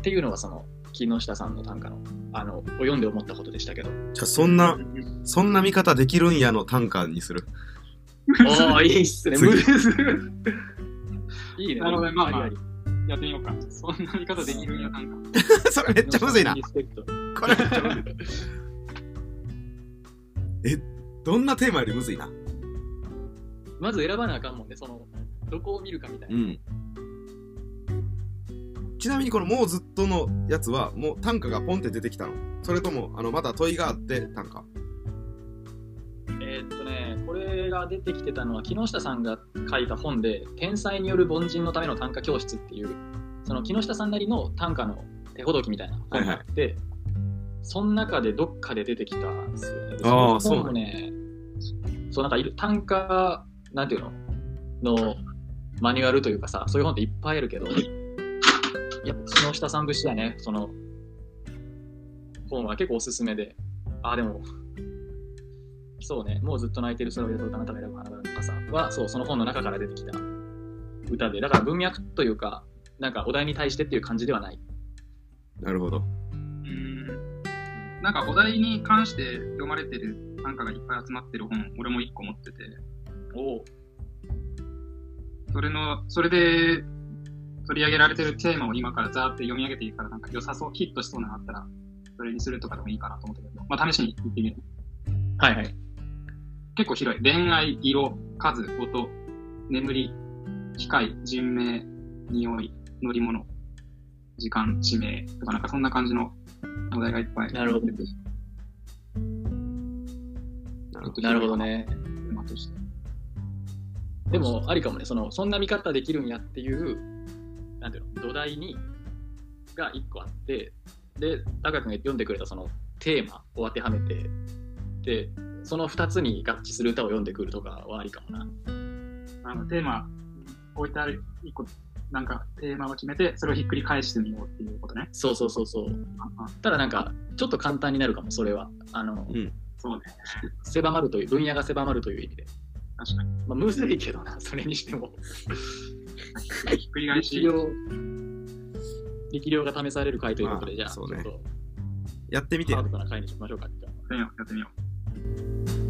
Speaker 1: ていうのがその木下さんの短歌のあのを読んで思ったことでしたけど。
Speaker 2: じゃあそんな、そんな見方できるんやの短歌にする。
Speaker 1: おお、いいっすね。いいね。
Speaker 3: なるほどねまあまあやってみようか。そんな見方できるんや、なんか。
Speaker 2: それめっちゃむずいなこれめっちゃむずい。え、どんなテーマよりむずいな。
Speaker 1: まず選ばなあかんもんね、その、どこを見るかみたいうな。
Speaker 2: ん。ちなみにこのもうずっとのやつはもう短歌がポンって出てきたのそれともあのまた問いがあって短歌
Speaker 1: えーっとね、これが出てきてたのは、木下さんが書いた本で、天才による凡人のための短歌教室っていう、その木下さんなりの短歌の手ほどきみたいな本があって、その中でどっかで出てきたんですよね。で
Speaker 2: あー
Speaker 1: その本もね、そうなんかいる単価、なんていうの？のマニュアルというかさ、そういう本っていっぱいあるけど、やっぱ木下さん節だね、その本は結構おすすめで。あー、でも、そうね、もうずっと泣いてる空をとあなたが選ぶ花々の傘は、そう、その本の中から出てきた歌で、だから文脈というか、なんかお題に対してっていう感じではない。
Speaker 2: なるほど。
Speaker 3: うん。なんかお題に関して読まれてる短歌がいっぱい集まってる本、俺も一個持ってて、
Speaker 1: お
Speaker 3: それの、それで取り上げられてるテーマを今からザーって読み上げていいから、なんか良さそう、ヒットしそうなのあったら、それにするとかでもいいかなと思ったけど、まあ試しに言ってみる。
Speaker 1: はいはい。
Speaker 3: 結構広い。恋愛、色、数、音、眠り、機械、人名、匂い、乗り物、時間、地名とかなんかそんな感じのお題がいっぱい
Speaker 1: なるほど
Speaker 3: 出てて
Speaker 2: なるほ
Speaker 1: なるほど。ね。
Speaker 3: テーマとして。
Speaker 1: でも、ありかもね、その、そんな見方できるんやっていう、なんていうの、土台に、が一個あって、で、高君が読んでくれたそのテーマを当てはめて、で、その二つに合致する歌を読んでくるとかはありかもな。
Speaker 3: あのテーマ置いてある一個なんかテーマを決めてそれをひっくり返してみようっていうことね。
Speaker 1: そうそうそうそう。ただなんか、ちょっと簡単になるかも、それは。あの、
Speaker 2: うん。
Speaker 3: そうね。
Speaker 1: 狭まるという、分野が狭まるという意味で。
Speaker 3: 確かに。
Speaker 1: まあ、むずいけどな、それにしても。
Speaker 3: ひっくり返し。
Speaker 1: 力量、力量が試される回ということで、じゃあ、
Speaker 2: まあそうね
Speaker 1: ちょっと
Speaker 2: やってみてよ
Speaker 1: ハードな回にしましょうか。じゃあ
Speaker 3: やってみよう。やってみよう。